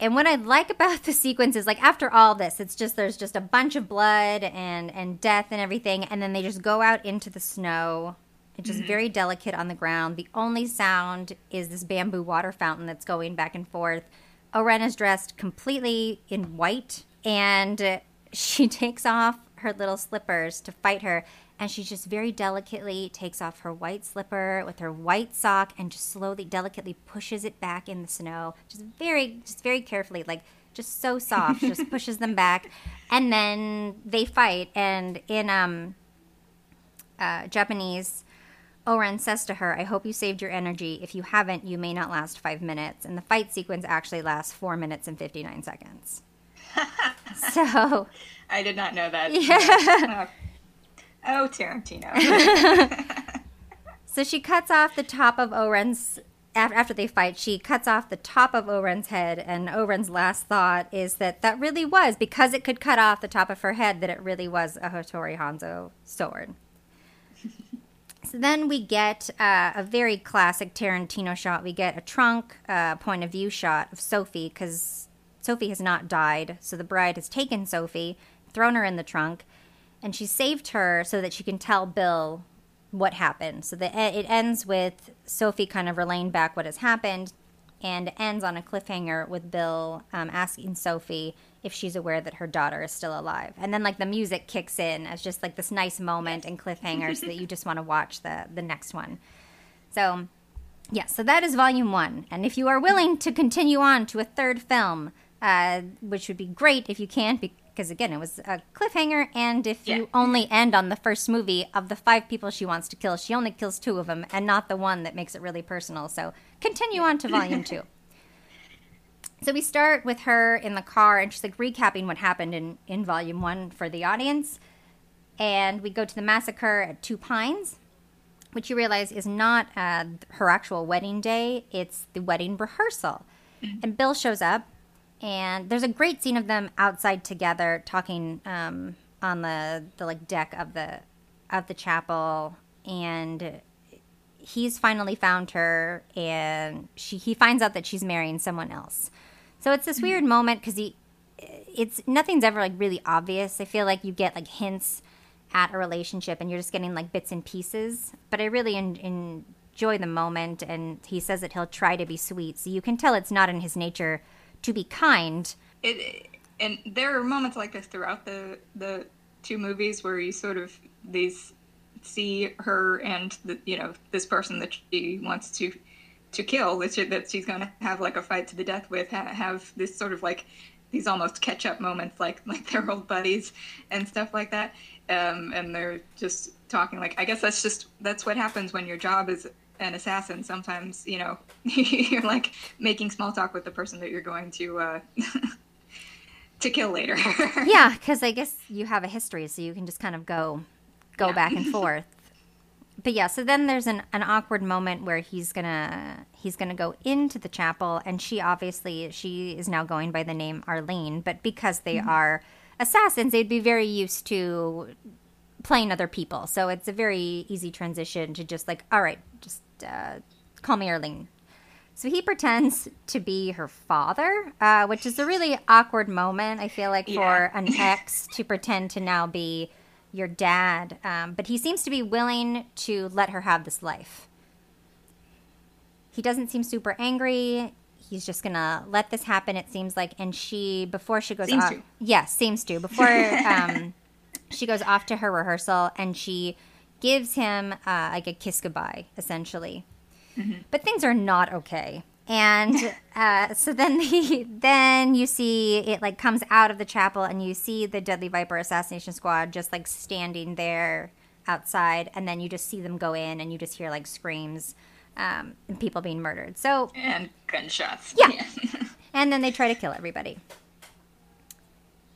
and what i like about *laughs* the sequence is like after all this it's just there's just a bunch of blood and and death and everything and then they just go out into the snow it's just very delicate on the ground the only sound is this bamboo water fountain that's going back and forth O-Ren is dressed completely in white, and *laughs* she takes off her little slippers to fight her. And she just very delicately takes off her white slipper with her white sock and just slowly, delicately pushes it back in the snow. Just very, just very carefully, like just so soft, just *laughs* pushes them back. And then they fight. And in um, uh, Japanese, O-Ren says to her, I hope you saved your energy. If you haven't, you may not last five minutes. And the fight sequence actually lasts four minutes and 59 seconds. *laughs* so, I did not know that. Yeah. *laughs* Oh, Tarantino. *laughs* so she cuts off the top of O-Ren's. After they fight, she cuts off the top of O-Ren's head, and O-Ren's last thought is that that really was, because it could cut off the top of her head, that it really was a Hattori Hanzo sword. So then we get uh, a very classic Tarantino shot. We get a trunk uh, point of view shot of Sophie because Sophie has not died. So the bride has taken Sophie, thrown her in the trunk, and she saved her so that she can tell Bill what happened. So the, it ends with Sophie kind of relaying back what has happened and ends on a cliffhanger with Bill um, asking Sophie if she's aware that her daughter is still alive. And then like the music kicks in as just like this nice moment and cliffhanger so that you just want to watch the the next one. So yeah, so that is volume one. And if you are willing to continue on to a third film, uh, which would be great if you can, because again, it was a cliffhanger. And if Yeah. you only end on the first movie of the five people she wants to kill, she only kills two of them and not the one that makes it really personal. So continue on to volume two. So we start with her in the car, and she's like recapping what happened in, in volume one for the audience. And we go to the massacre at Two Pines, which you realize is not uh, her actual wedding day, it's the wedding rehearsal. And Bill shows up, and there's a great scene of them outside together talking um, on the, the like deck of the of the chapel, and he's finally found her, and she he finds out that she's marrying someone else. So it's this weird moment because he, it's nothing's ever like really obvious. I feel like you get like hints at a relationship, and you're just getting like bits and pieces. But I really en- enjoy the moment, and he says that he'll try to be sweet, so you can tell it's not in his nature to be kind. it and there are moments like this throughout the the two movies where you sort of these see her and the, you know this person that she wants to to kill that, she, that she's going to have like a fight to the death with ha- have this sort of like these almost catch up moments like *laughs* like they're old buddies and stuff like that um, and they're just talking like I guess that's just that's what happens when your job is an assassin sometimes you know *laughs* you're like making small talk with the person that you're going to uh *laughs* to kill later yeah, because I guess you have a history, so you can just kind of go go Yeah. back and forth. But yeah, so then there's an, an awkward moment where he's gonna he's gonna go into the chapel, and she obviously she is now going by the name Arlene, but because they are assassins, they'd be very used to playing other people, so it's a very easy transition to just like, all right, just uh, call me Arlene. So he pretends to be her father, uh, which is a really awkward moment, I feel like, for an ex to pretend to now be your dad. Um, but he seems to be willing to let her have this life. He doesn't seem super angry. He's just gonna let this happen. It seems like, and she before she goes Seems off, yes, seems to before *laughs* um, she goes off to her rehearsal, and she gives him uh, like a kiss goodbye, essentially. But things are not okay And *laughs* uh, so then *laughs* the then you see it like comes out of the chapel, and you see the Deadly Viper assassination squad just like standing there outside, and then you just see them go in, and you just hear like screams um, and people being murdered. So And gunshots. Yeah. *laughs* and then they try to kill everybody.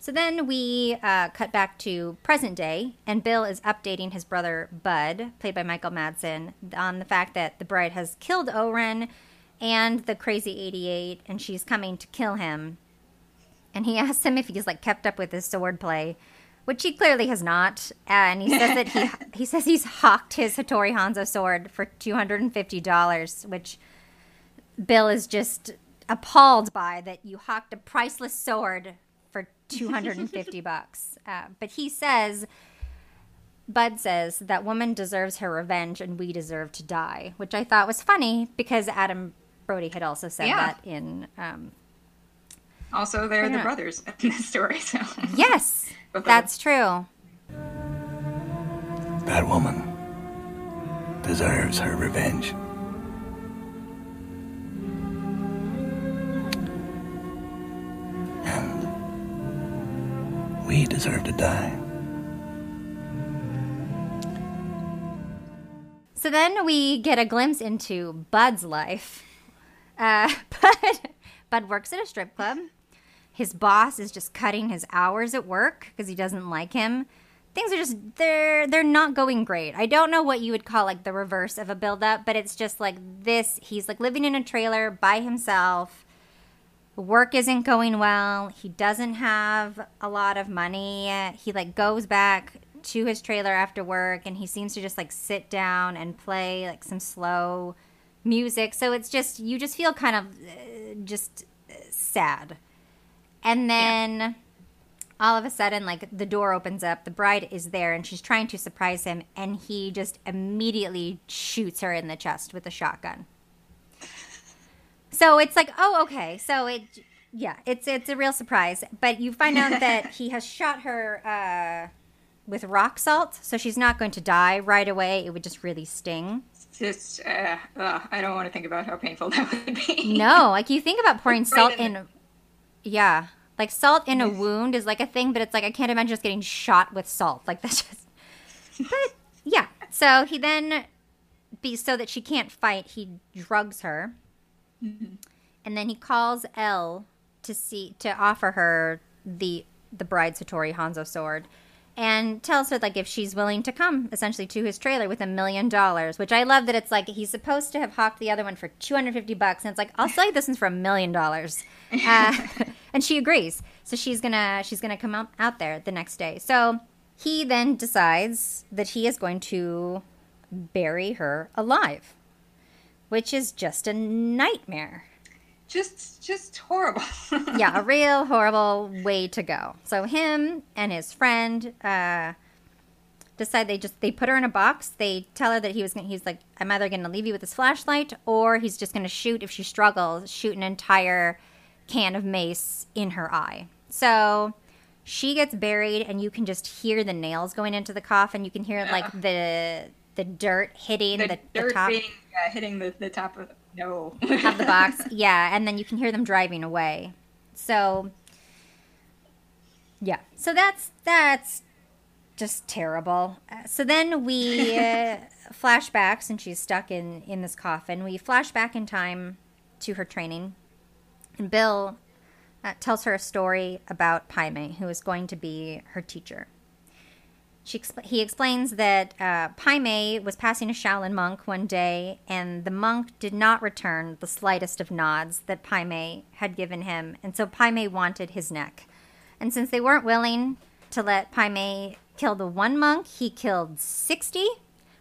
So then we uh, cut back to present day, and Bill is updating his brother Budd, played by Michael Madsen, on the fact that the bride has killed O-Ren and the crazy 88, and she's coming to kill him. And he *laughs* asks him if he's like kept up with his swordplay, which he clearly has not. And he says that he *laughs* he says he's hawked his Hattori Hanzo sword for two hundred and fifty dollars, which Bill is just appalled by that you hawked a priceless sword for 250 *laughs* bucks. Uh, but he says, Budd says, that woman deserves her revenge and we deserve to die, which I thought was funny because Adam Brody had also said Yeah. that in. Um, Also, they're the Yeah. brothers in *laughs* this story, so. yes, *laughs* that's true. That woman deserves her revenge. And we deserve to die. So then we get a glimpse into Budd's life. Uh, *laughs* Budd, Budd works at a strip club. His boss is just cutting his hours at work because he doesn't like him. Things are just they're they're not going great. I don't know what you would call like the reverse of a build up, but it's just like this. He's like living in a trailer by himself. Work isn't going well. He doesn't have a lot of money. He like goes back to his trailer after work and he seems to just like sit down and play like some slow music. So it's just you just feel kind of uh, just uh, sad. And then all of a sudden like the door opens up, the bride is there and she's trying to surprise him and he just immediately shoots her in the chest with a shotgun. So it's like, oh, okay. So it, yeah, it's it's a real surprise. But you find out *laughs* that he has shot her uh, with rock salt, so she's not going to die right away. It would just really sting. Just, uh, ugh, I don't want to think about how painful that *laughs* would be. No, like you think about pouring Right salt in in, yeah, like salt in a wound is like a thing, but it's like I can't imagine just getting shot with salt. Like *laughs* that's just. But yeah, so he then, be so that she can't fight, he drugs her, and then he calls Elle to see to offer her the the bride's Hattori Hanzo sword. And tells her like if she's willing to come essentially to his trailer with a million dollars, which I love that it's like he's supposed to have hawked the other one for two hundred fifty bucks, and it's like I'll sell you this one for a million dollars, *laughs* Uh, *laughs* and she agrees. So she's gonna she's gonna come out out there the next day. So he then decides that he is going to bury her alive, which is just a nightmare Just, just horrible. *laughs* yeah, a real horrible way to go. So him and his friend uh, decide they just they put her in a box. They tell her that he was gonna, he's like I'm either going to leave you with this flashlight or he's just going to shoot if she struggles, shoot an entire can of mace in her eye. So she gets buried and you can just hear the nails going into the coffin. You can hear like the the dirt hitting the, the the dirt top being hitting the, the top of no have the box. *laughs* Yeah, and then you can hear them driving away. So yeah. So that's that's just terrible. Uh, so then we uh, *laughs* flash back since she's stuck in in this coffin. We flash back in time to her training, and Bill uh, tells her a story about Pai Mei, who is going to be her teacher. She he explains that uh, Pai Mei was passing a Shaolin monk one day, and the monk did not return the slightest of nods that Pai Mei had given him, and so Pai Mei wanted his neck. And since they weren't willing to let Pai Mei kill the one monk, he killed 60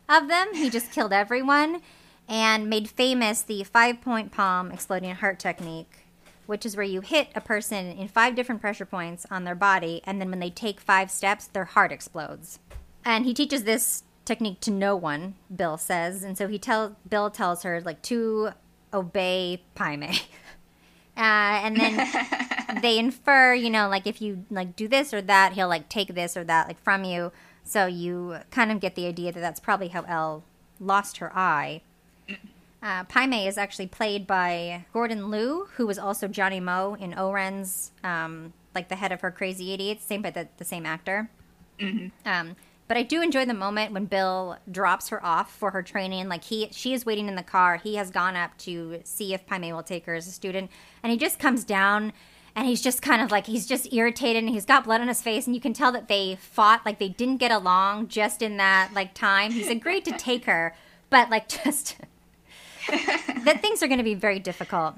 of them. He just killed everyone and made famous the five point palm exploding heart technique, which is where you hit a person in five different pressure points on their body, and then when they take five steps, their heart explodes. And he teaches this technique to no one, Bill says, and so he tell Bill tells her like to obey Pai Mei. *laughs* Uh, and then *laughs* they infer, you know, like if you like do this or that, he'll like take this or that like from you. So you kind of get the idea that that's probably how Elle lost her eye. Uh, is actually played by Gordon Liu, who was also Johnny Mo in O-Ren's, um, like the head of her Crazy Eight, same but the, the same actor. Um, but I do enjoy the moment when Bill drops her off for her training. Like he, she is waiting in the car. He has gone up to see if Pai Mei will take her as a student, and he just comes down, and he's just kind of like he's just irritated, and he's got blood on his face, and you can tell that they fought, like they didn't get along just in that like time. He's agreed to take her, but like *laughs* just that things are going to be very difficult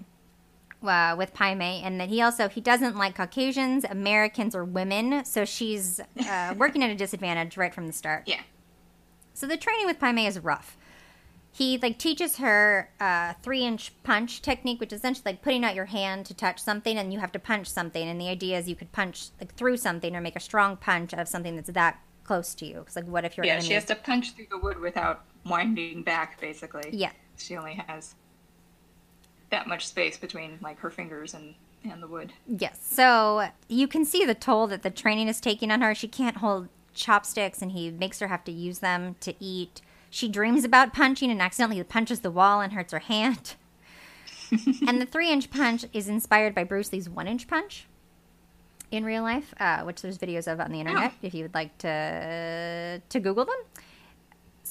uh, with Pai Mei, and that he also he doesn't like Caucasians, Americans, or women. So she's uh, *laughs* working at a disadvantage right from the start. Yeah. So the training with Pai Mei is rough. He like teaches her uh, three inch punch technique, which is essentially like putting out your hand to touch something, and you have to punch something. And the idea is you could punch like through something or make a strong punch out of something that's that close to you. Because like, what if your Yeah, enemy? she has to punch through the wood without winding back, basically. Yeah. She only has that much space between like her fingers and, and the wood. Yes. So you can see the toll that the training is taking on her. She can't hold chopsticks, and he makes her have to use them to eat. She dreams about punching and accidentally punches the wall and hurts her hand. *laughs* and the three inch punch is inspired by Bruce Lee's one inch punch in real life, uh, which there's videos of on the internet if you would like to to Google them.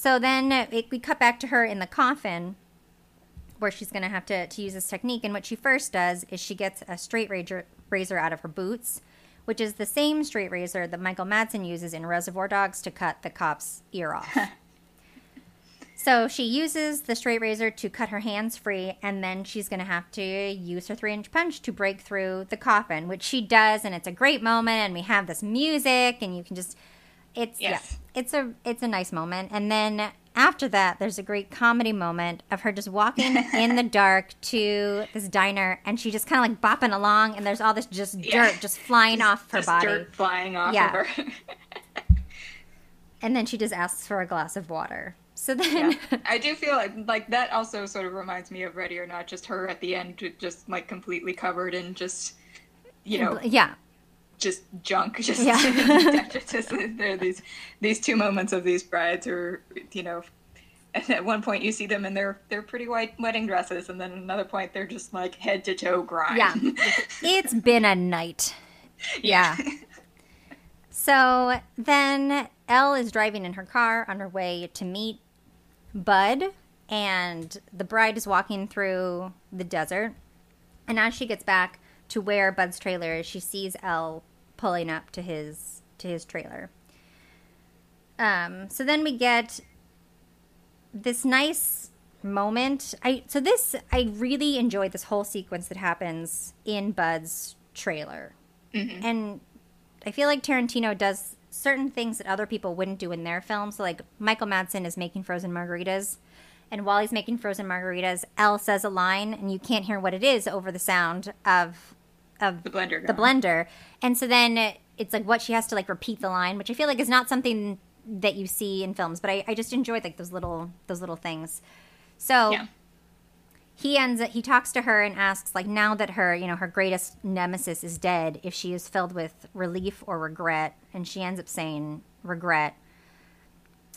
So then it, we cut back to her in the coffin where she's going to have to, to use this technique. And what she first does is she gets a straight razor, razor out of her boots, which is the same straight razor that Michael Madsen uses in Reservoir Dogs to cut the cop's ear off. *laughs* so she uses the straight razor to cut her hands free, and then she's going to have to use her three inch punch to break through the coffin, which she does. And it's a great moment, and we have this music, and you can just. It's Yes. yeah, it's a it's a nice moment, and then after that, there's a great comedy moment of her just walking *laughs* in the dark to this diner, and she just kind of like bopping along, and there's all this just Yeah. dirt just flying off her Just body, dirt flying off Yeah. of her. and then she just asks for a glass of water. So then, yeah. *laughs* I do feel like like that also sort of reminds me of Ready or Not, just her at the end, ju- just like completely covered in just you know yeah, just junk. *laughs* Just, Yeah. *laughs* just *laughs* there are these these two moments of these brides who are you know. At one point, you see them in their their pretty white wedding dresses, and then another point, they're just like head to toe grime. Yeah. it's been a night. Yeah. So then Elle is driving in her car on her way to meet Budd, and the bride is walking through the desert. And as she gets back to where Budd's trailer is, she sees Elle pulling up to his to his trailer. Um, so then we get this nice moment. I so this I really enjoyed this whole sequence that happens in Budd's trailer, and I feel like Tarantino does certain things that other people wouldn't do in their films. So like Michael Madsen is making frozen margaritas, and while he's making frozen margaritas, Elle says a line, and you can't hear what it is over the sound of of The blender. the going. blender. And so then it's like what she has to like repeat the line, which I feel like is not something that you see in films, but I, I just enjoyed like those little those little things. So Yeah. he ends up he talks to her and asks like now that her you know her greatest nemesis is dead if she is filled with relief or regret and she ends up saying regret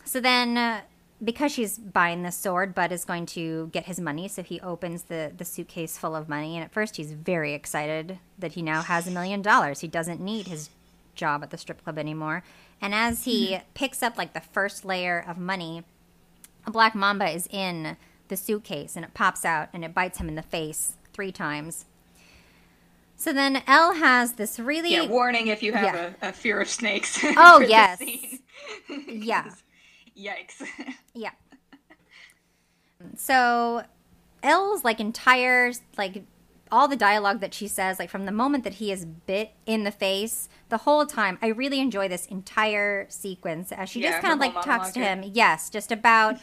so then uh, because she's buying the sword budd is going to get his money so he opens the the suitcase full of money and at first he's very excited that he now has a million dollars he doesn't need his job at the strip club anymore and as he hmm. picks up like the first layer of money a black mamba is in the suitcase and it pops out and it bites him in the face three times. So then Elle has this really Yeah, warning if you have Yeah. a, a fear of snakes. *laughs* Oh, yes. *laughs* yeah Yikes. *laughs* yeah. So Elle's like entire like all the dialogue that she says like from the moment that he is bit in the face the whole time I really enjoy this entire sequence as she Yeah, just kind of like talks to him yes just about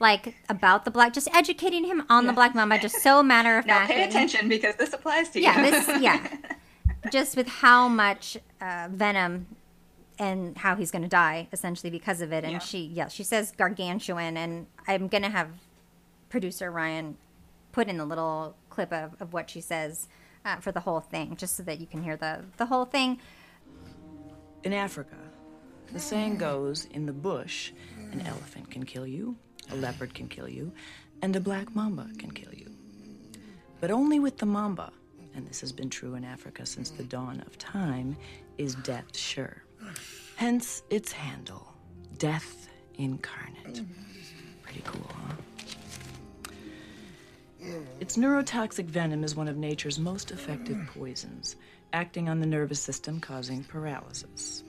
like about the black just educating him on the black mamba just so *laughs* matter of Now fact pay attention because this applies to you. yeah this yeah *laughs* just with how much uh, venom and how he's going to die essentially because of it and Yeah. she yeah she says gargantuan and i'm going to have producer ryan put in a little clip of, of what she says uh, for the whole thing just so that you can hear the the whole thing In Africa, the saying goes in the bush, an elephant can kill you, a leopard can kill you, and a black mamba can kill you. But only with the mamba, and this has been true in Africa since the dawn of time, is death sure. Hence its handle, Death Incarnate. Pretty cool, huh? Its neurotoxic venom is one of nature's most effective poisons, acting on the nervous system, causing paralysis.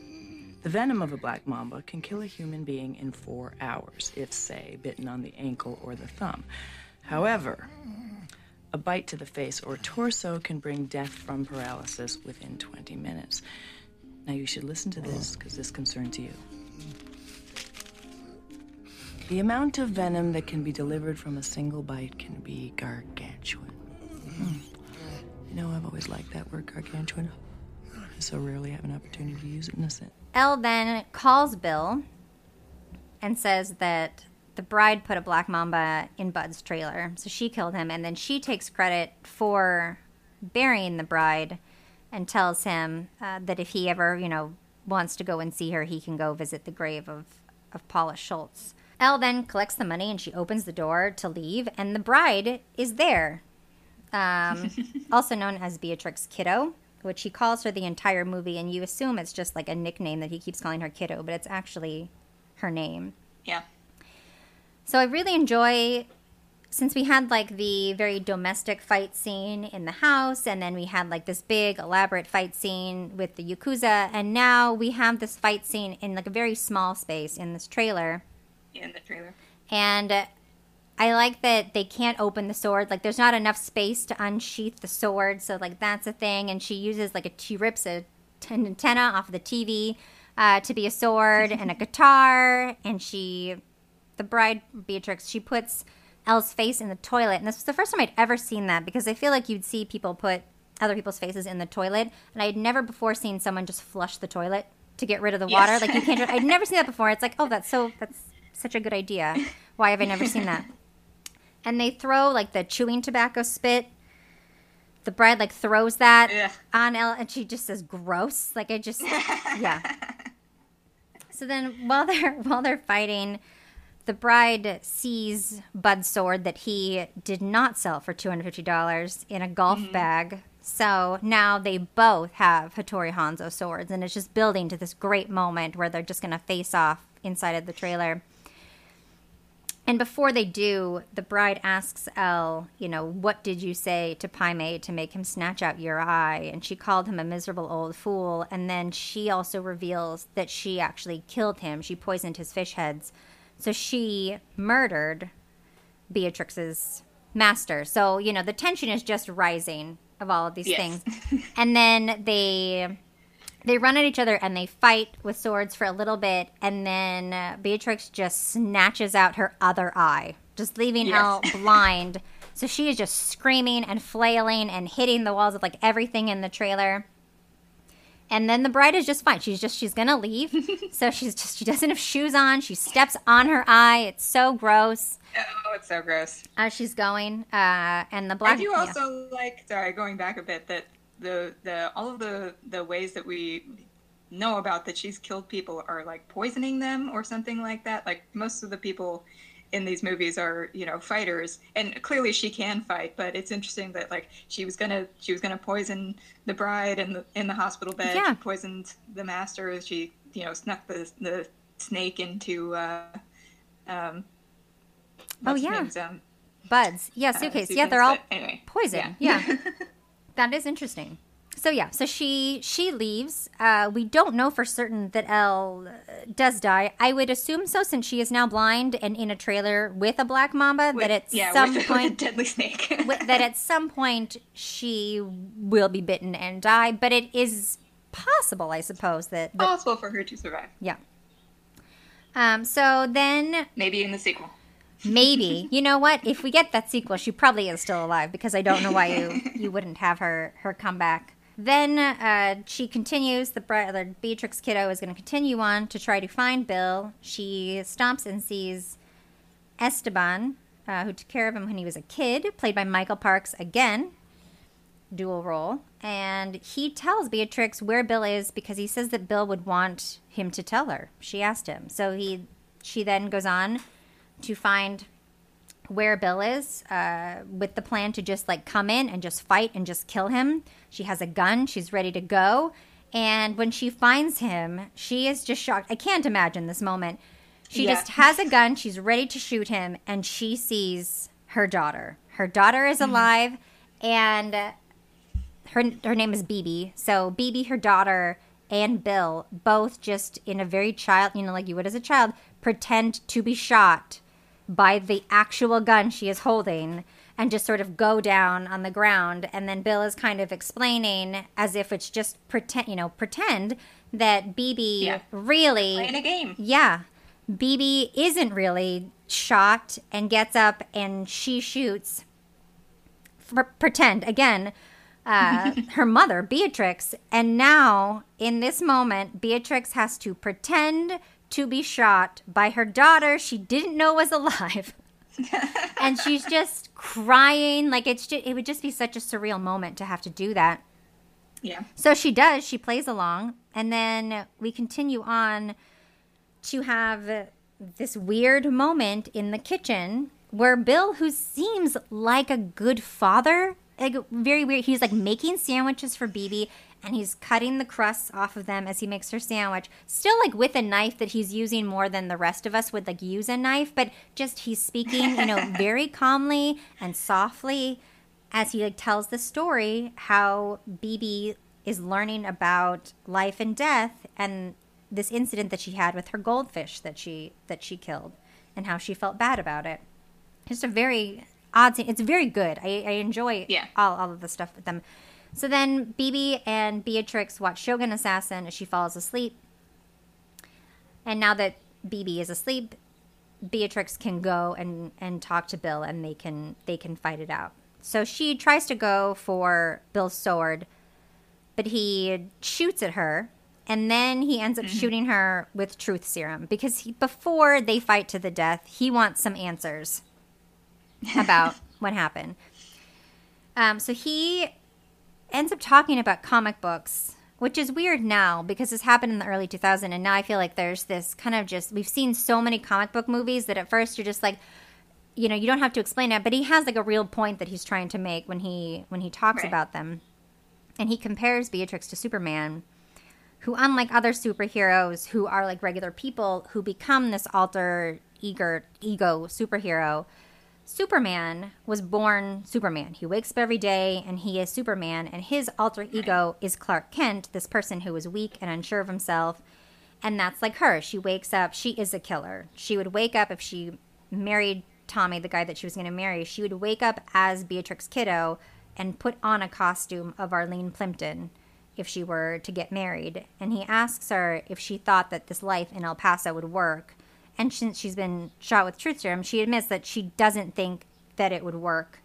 The venom of a black mamba can kill a human being in four hours, if, say, bitten on the ankle or the thumb. However, a bite to the face or torso can bring death from paralysis within 20 minutes. Now, you should listen to this because this concerns you. The amount of venom that can be delivered from a single bite can be gargantuan. You know, I've always liked that word gargantuan. I so rarely have an opportunity to use it in a sentence. Elle then calls Bill and says that the bride put a black mamba in Budd's trailer, so she killed him, and then she takes credit for burying the bride and tells him uh, that if he ever, you know, wants to go and see her, he can go visit the grave of, of Paula Schultz. Elle then collects the money and she opens the door to leave, and the bride is there, um, *laughs* also known as Beatrix Kiddo, which he calls her the entire movie, and you assume it's just like a nickname that he keeps calling her Kiddo, but it's actually her name. Yeah. So I really enjoy since we had like the very domestic fight scene in the house and then we had like this big elaborate fight scene with the yakuza and now we have this fight scene in like a very small space in this trailer In the trailer. and uh, I like that they can't open the sword. Like, there's not enough space to unsheath the sword, so like that's a thing. And she uses like a she rips a t- antenna off of the TV uh, to be a sword and a *laughs* guitar. And she, the bride Beatrix, she puts Elle's face in the toilet. And this was the first time I'd ever seen that because I feel like you'd see people put other people's faces in the toilet, and I had never before seen someone just flush the toilet to get rid of the water. Yes. Like you can't. I'd never seen that before. It's like, oh, that's so that's such a good idea. Why have I never seen that? And they throw like the chewing tobacco spit. The bride like throws that Ugh. on Elle, and she just says gross. Like I just yeah. *laughs* So then while they're while they're fighting, the bride sees Budd's sword that he did not sell for two hundred fifty dollars in a golf mm-hmm. bag. So now they both have Hattori Hanzo swords, and it's just building to this great moment where they're just gonna face off inside of the trailer. And before they do, the bride asks Elle, you know, what did you say to Pai Mei to make him snatch out your eye? And she called him a miserable old fool. And then she also reveals that she actually killed him. She poisoned his fish heads. So she murdered Beatrix's master. So, you know, the tension is just rising of all of these Yes. things. *laughs* And then they they run at each other and they fight with swords for a little bit and then uh, beatrix just snatches out her other eye just leaving Yes. *laughs* Blind so she is just screaming and flailing and hitting the walls of like everything in the trailer and then the bride is just fine she's just she's gonna leave *laughs* so she's just she doesn't have shoes on she steps on her eye it's so gross Oh, it's so gross. as she's going uh and the black I do yeah. also like. Sorry, going back a bit. That the the all of the the ways that we know about that she's killed people are like poisoning them or something like that. Like most of the people in these movies are you know fighters, and clearly she can fight. But it's interesting that like she was gonna she was gonna poison the bride in the in the hospital bed. Yeah. She poisoned the master. She you know snuck the the snake into. Uh, um, Oh, yeah. name's, um, buds yeah uh, suitcase yeah they're all but anyway poison yeah, *laughs* that is interesting so yeah so she she leaves uh, we don't know for certain that elle uh, does die i would assume so since she is now blind and in a trailer with a black mamba that at yeah, some with, *laughs* point with deadly snake. *laughs* wi- that at some point she will be bitten and die but it is possible i suppose that, that possible for her to survive. yeah um, so then Maybe in the sequel. Maybe. *laughs* You know what? If we get that sequel, she probably is still alive because I don't know why you you wouldn't have her her come back. Then uh, she continues. The brother Beatrix Kiddo is going to continue on to try to find Bill. She stomps and sees Esteban, uh, who took care of him when he was a kid, played by Michael Parks again, dual role. And he tells Beatrix where Bill is because he says that Bill would want him to tell her. She asked him. So he she then goes on to find where Bill is uh, with the plan to just like come in and just fight and just kill him. She has a gun, she's ready to go. And when she finds him, she is just shocked. I can't imagine this moment. She Yeah. just has a gun, she's ready to shoot him, and she sees her daughter. Her daughter is alive, and uh, her her name is BB. So BB, her daughter, and Bill both just in a very child, you know, like you would as a child, pretend to be shot by the actual gun she is holding and just sort of go down on the ground and then Bill is kind of explaining as if it's just pretend, you know, pretend that BB Yeah. really Playing a game. yeah. BB isn't really shot and gets up and she shoots. For, pretend again, uh, *laughs* her mother, Beatrix. And now, in this moment, Beatrix has to pretend to be shot by her daughter she didn't know was alive. *laughs* and she's just crying. Like, it's just, it would just be such a surreal moment to have to do that. Yeah. So she does. She plays along, and then we continue on to have this weird moment in the kitchen where Bill, who seems like a good father, like very weird, he's like making sandwiches for BB and he's cutting the crusts off of them as he makes her sandwich. Still like with a knife that he's using more than the rest of us would like use a knife, but just he's speaking, you know, *laughs* very calmly and softly as he like tells the story how BB is learning about life and death and this incident that she had with her goldfish that she that she killed and how she felt bad about it. Just a very odd scene. It's very good. I, I enjoy Yeah. all, all of the stuff with them. So then BB and Beatrix watch Shogun Assassin as she falls asleep. And now that BB is asleep, Beatrix can go and, and talk to Bill and they can they can fight it out. So she tries to go for Bill's sword, but he shoots at her and then he ends up shooting her with truth serum because he, before they fight to the death, he wants some answers about *laughs* what happened. Um, so he ends up talking about comic books, which is weird now because this happened in the early 2000s, and now I feel like there's this kind of just we've seen so many comic book movies that at first you're just like, you know, you don't have to explain it, but he has like a real point that he's trying to make when he when he talks Right. about them, and he compares Beatrix to Superman. Who, unlike other superheroes who are like regular people who become this alter ego, ego superhero, Superman was born Superman. He wakes up every day and he is Superman, and his alter ego is Clark Kent, this person who is weak and unsure of himself. And that's like her. She wakes up, she is a killer. She would wake up if she married Tommy, the guy that she was going to marry, she would wake up as Beatrix Kiddo and put on a costume of Arlene Plimpton if she were to get married. And he asks her if she thought that this life in El Paso would work. And since she's been shot with truth serum, she admits that she doesn't think that it would work,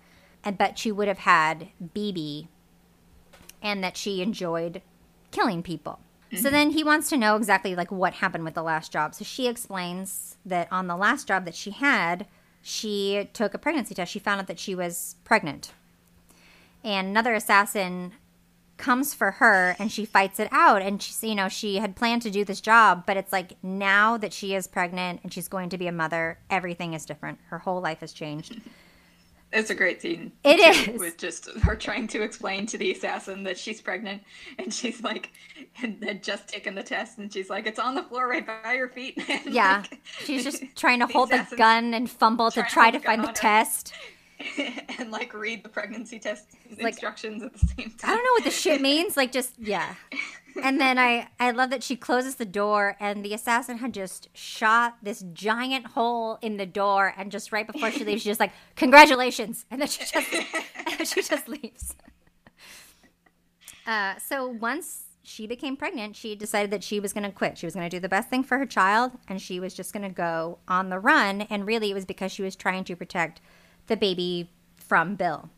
and but she would have had BB, and that she enjoyed killing people. So mm-hmm. then he wants to know exactly like what happened with the last job. So she explains that on the last job that she had, she took a pregnancy test. She found out that she was pregnant. And another assassin comes for her and she fights it out and she's you know she had planned to do this job but it's like now that she is pregnant and she's going to be a mother everything is different her whole life has changed *laughs* It's a great scene. It too, is. With just her trying to explain to the assassin that she's pregnant, and she's like, and had just taken the test, and she's like, it's on the floor right by your feet. *laughs* And, yeah like, she's just trying to hold the gun and fumble to trying to try to find the test *laughs* and like read the pregnancy test Like- instructions at the same time. I don't know what the shit means. Like, just yeah. And then I I love that she closes the door, and the assassin had just shot this giant hole in the door, and just right before she leaves, she's just like, "Congratulations!" And then she just *laughs* and then she just leaves. Uh, so once she became pregnant, she decided that she was going to quit. She was going to do the best thing for her child, and she was just going to go on the run. And really, it was because she was trying to protect the baby from Bill.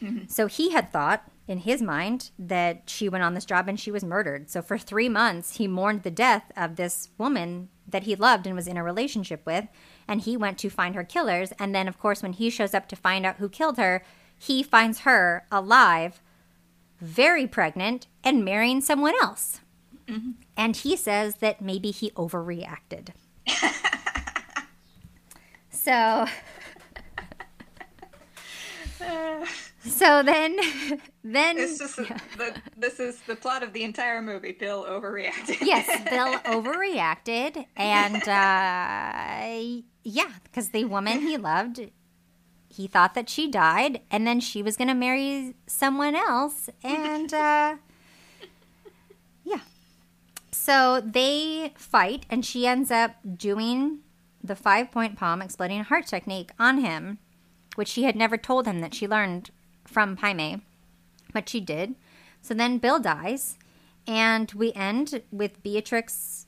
Mm-hmm. So he had thought in his mind that she went on this job and she was murdered. So for three months, he mourned the death of this woman that he loved and was in a relationship with. And he went to find her killers. And then, of course, when he shows up to find out who killed her, he finds her alive, very pregnant, and marrying someone else. Mm-hmm. And he says that maybe he overreacted. *laughs* so So then, *laughs* then It's just the, this is the plot of the entire movie. Bill overreacted. yes, *laughs* Bill overreacted, and uh, yeah, because the woman he loved, he thought that she died, and then she was going to marry someone else, and uh, yeah. So they fight, and she ends up doing the five point palm exploding heart technique on him, which she had never told him that she learned from Pai Mei, but she did. So then Bill dies, and we end with Beatrix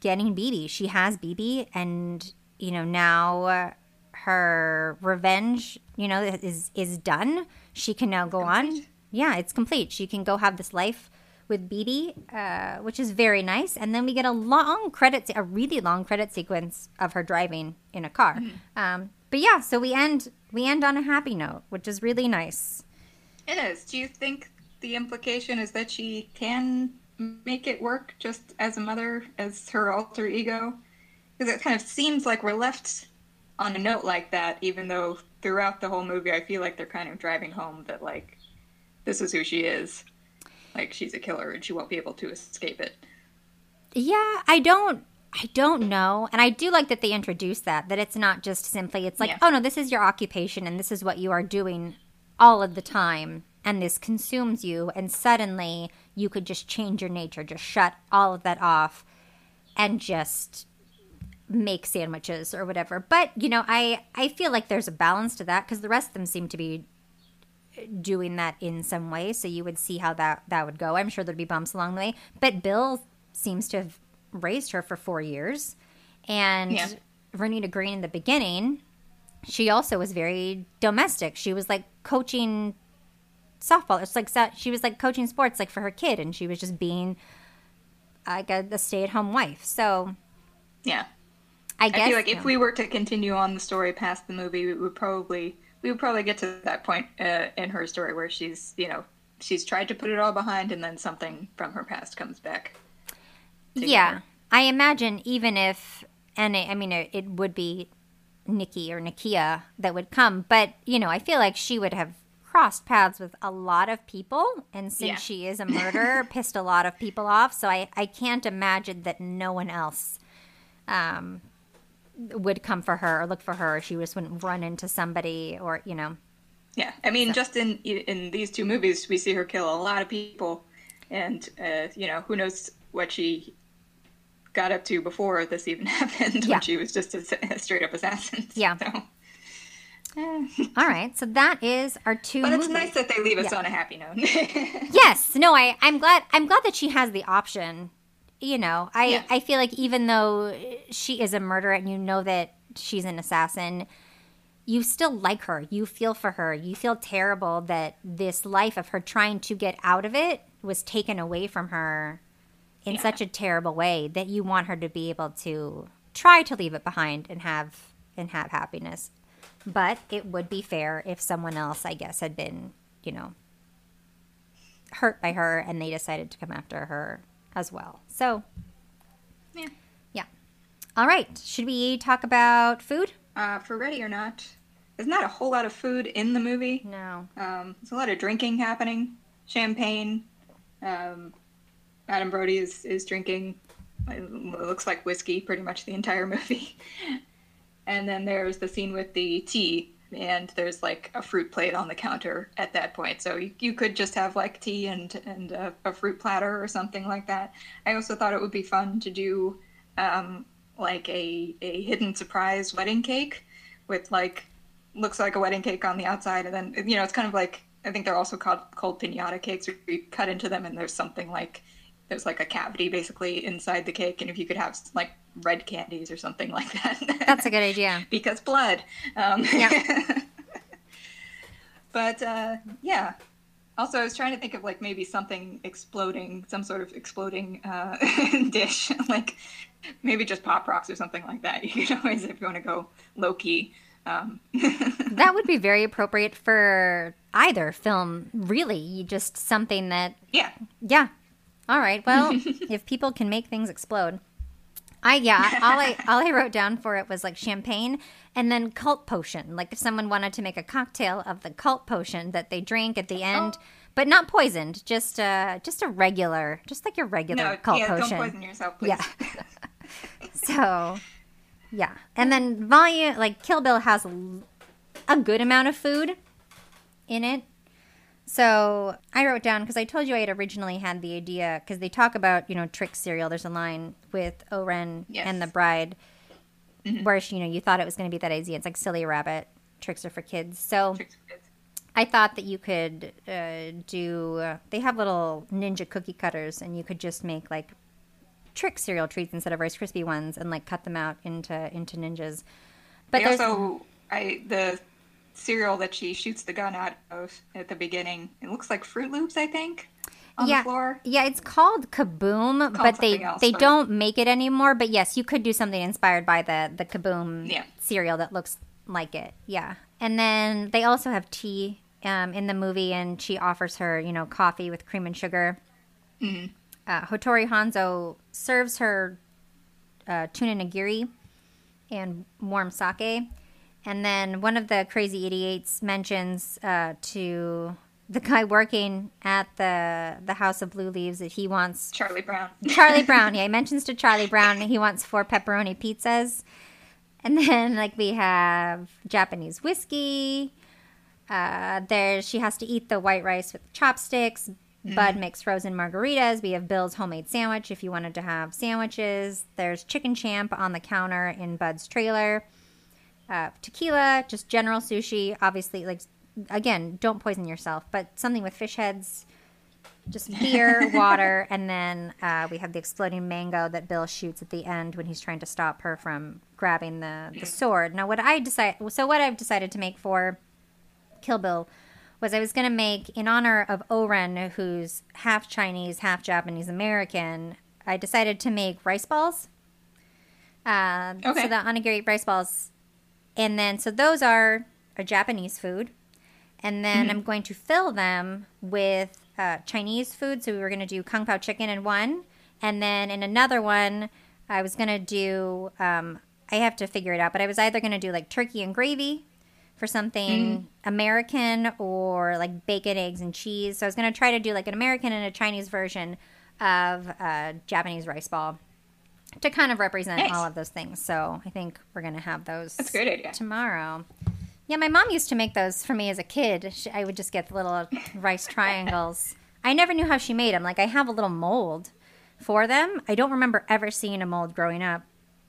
getting BB. She has BB, and you know now uh, her revenge, you know, is is done. She can now go on. Yeah, it's complete. She can go have this life with BB, uh, which is very nice. And then we get a long credit, a really long credit sequence of her driving in a car. Um, but yeah, so we end we end on a happy note, which is really nice. It is. Do you think the implication is that she can make it work just as a mother, as her alter ego? Because it kind of seems like we're left on a note like that, even though throughout the whole movie I feel like they're kind of driving home that, like, this is who she is. Like, she's a killer and she won't be able to escape it. Yeah, I don't I don't know. And I do like that they introduced that that it's not just simply it's like, Yeah. "Oh no, this is your occupation and this is what you are doing all of the time." And this consumes you, and suddenly you could just change your nature, just shut all of that off, and just make sandwiches or whatever. But you know, I I feel like there's a balance to that because the rest of them seem to be eh, doing that in some way. So you would see how that that would go. I'm sure there'd be bumps along the way. But Bill seems to have raised her for four years, and Yeah. Vernita Green in the beginning, she also was very domestic. She was like coaching softball. It's like so- she was like coaching sports like for her kid, and she was just being like a, a stay at home wife. So Yeah. I guess I feel like if know, we were to continue on the story past the movie, we would probably we would probably get to that point uh, in her story where she's you know she's tried to put it all behind, and then something from her past comes back. Yeah, I imagine even if, and I I mean, it, it would be Nikki or Nikia that would come, but you know, I feel like she would have crossed paths with a lot of people, and since Yeah. she is a *laughs* murderer, pissed a lot of people off. So I, I can't imagine that no one else, um, would come for her or look for her. Or she just wouldn't run into somebody, or you know, Yeah, I mean, just in in these two movies, we see her kill a lot of people, and uh, you know, who knows what she got up to before this even *laughs* happened Yeah. when she was just a, a straight up assassin. *laughs* Yeah. So, all right. So that is our two. but it's movies. nice that they leave us Yeah. on a happy note. *laughs* yes no i i'm glad i'm glad that she has the option you know i Yeah. i feel like even though she is a murderer and you know that she's an assassin you still like her you feel for her you feel terrible that this life of her trying to get out of it was taken away from her in Yeah. such a terrible way that you want her to be able to try to leave it behind and have and have happiness but it would be fair if someone else i guess had been you know hurt by her and they decided to come after her as well. So, Yeah. yeah. All right. Should we talk about food? uh, for Ready or Not, there's not a whole lot of food in the movie. No. Um, there's a lot of drinking happening, champagne. Um, Adam Brody is, is drinking, it looks like whiskey pretty much the entire *laughs* movie. and then there's the scene with the tea, and there's like a fruit plate on the counter at that point. So you, you could just have like tea and, and a, a fruit platter or something like that. I also thought it would be fun to do um, like a, a hidden surprise wedding cake with like looks like a wedding cake on the outside, and then you know it's kind of like I think they're also called called pinata cakes. Where you cut into them, and there's something like there's like a cavity basically inside the cake, and if you could have like red candies or something like that, That's a good idea. *laughs* because blood. Um, Yeah. *laughs* but uh, yeah. Also, I was trying to think of like maybe something exploding, some sort of exploding uh, *laughs* dish, like maybe just pop rocks or something like that. You could always, if you want to go low key. Um, That would be very appropriate for either film, really. You Just something that, yeah, yeah. All right. Well, *laughs* if people can make things explode. I yeah, all I all I wrote down for it was like champagne and then cult potion. Like if someone wanted to make a cocktail of the cult potion that they drink at the end, but not poisoned, just uh just a regular, just like your regular No, cult yeah, potion. don't poison yourself, please. Yeah. *laughs* *laughs* So, yeah. And then volume, like Kill Bill has a good amount of food in it. So I wrote down because I told you I had originally had the idea because they talk about you know Trix cereal. There's a line with O-Ren Yes. and the bride where she, you know you thought it was going to be that easy. It's like silly rabbit Trix are for kids. So for kids. I thought that you could uh, do. Uh, they have little ninja cookie cutters, and you could just make like Trix cereal treats instead of Rice Krispie ones, and like cut them out into into ninjas. But They also, I the cereal that she shoots the gun out of at the beginning. It looks like Froot Loops, I think, on yeah, the floor. yeah, it's called Kaboom, but they else, they but- don't make it anymore. But yes, you could do something inspired by the the Kaboom Yeah. cereal that looks like it. Yeah, and then they also have tea um, in the movie, and she offers her you know coffee with cream and sugar. Mm-hmm. Uh, Hattori Hanzo serves her uh, tuna nigiri and warm sake. And then one of the crazy idiots mentions uh, to the guy working at the the House of Blue Leaves that he wants Charlie Brown. *laughs* Charlie Brown. Yeah, he mentions to Charlie Brown he wants four pepperoni pizzas. And then like we have Japanese whiskey. Uh, there she has to eat the white rice with chopsticks. Budd makes frozen margaritas. We have Bill's homemade sandwich if you wanted to have sandwiches. There's chicken champ on the counter in Budd's trailer. Uh, tequila, just general sushi. Obviously, like again, don't poison yourself, but something with fish heads just *laughs* beer, water, and then uh, we have the exploding mango that Bill shoots at the end when he's trying to stop her from grabbing the, the *clears throat* sword. Now, what I decide, so what I've decided to make for Kill Bill was I was going to make in honor of O-Ren, who's half Chinese, half Japanese American. I decided to make rice balls. Um, Okay. So the onigiri rice balls, and then so those are a Japanese food, and then I'm going to fill them with uh, Chinese food. So we were going to do kung pao chicken in one, and then in another one, I was going to do. Um, I have to figure it out, but I was either going to do like turkey and gravy for something American or like bacon, eggs, and cheese. So I was going to try to do like an American and a Chinese version of a Japanese rice ball to kind of represent Nice. all of those things. So I think we're going to have those That's a great idea. tomorrow. Yeah, my mom used to make those for me as a kid. She, I would just get the little *laughs* rice triangles. I never knew how she made them. Like I have a little mold for them. I don't remember ever seeing a mold growing up.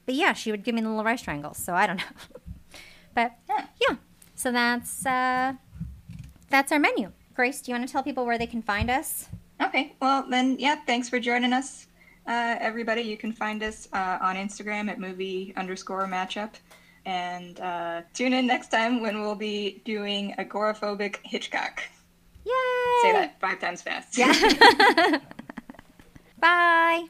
But yeah, she would give me the little rice triangles. So I don't know. *laughs* but Yeah. yeah, so that's uh, that's our menu. Grace, do you want to tell people where they can find us? Okay, well then, yeah. Thanks for joining us, uh, everybody. You can find us uh, on Instagram at movie underscore matchup, and uh, tune in next time when we'll be doing agoraphobic Hitchcock. Yay! Say that five times fast. Yeah. *laughs* *laughs* Bye.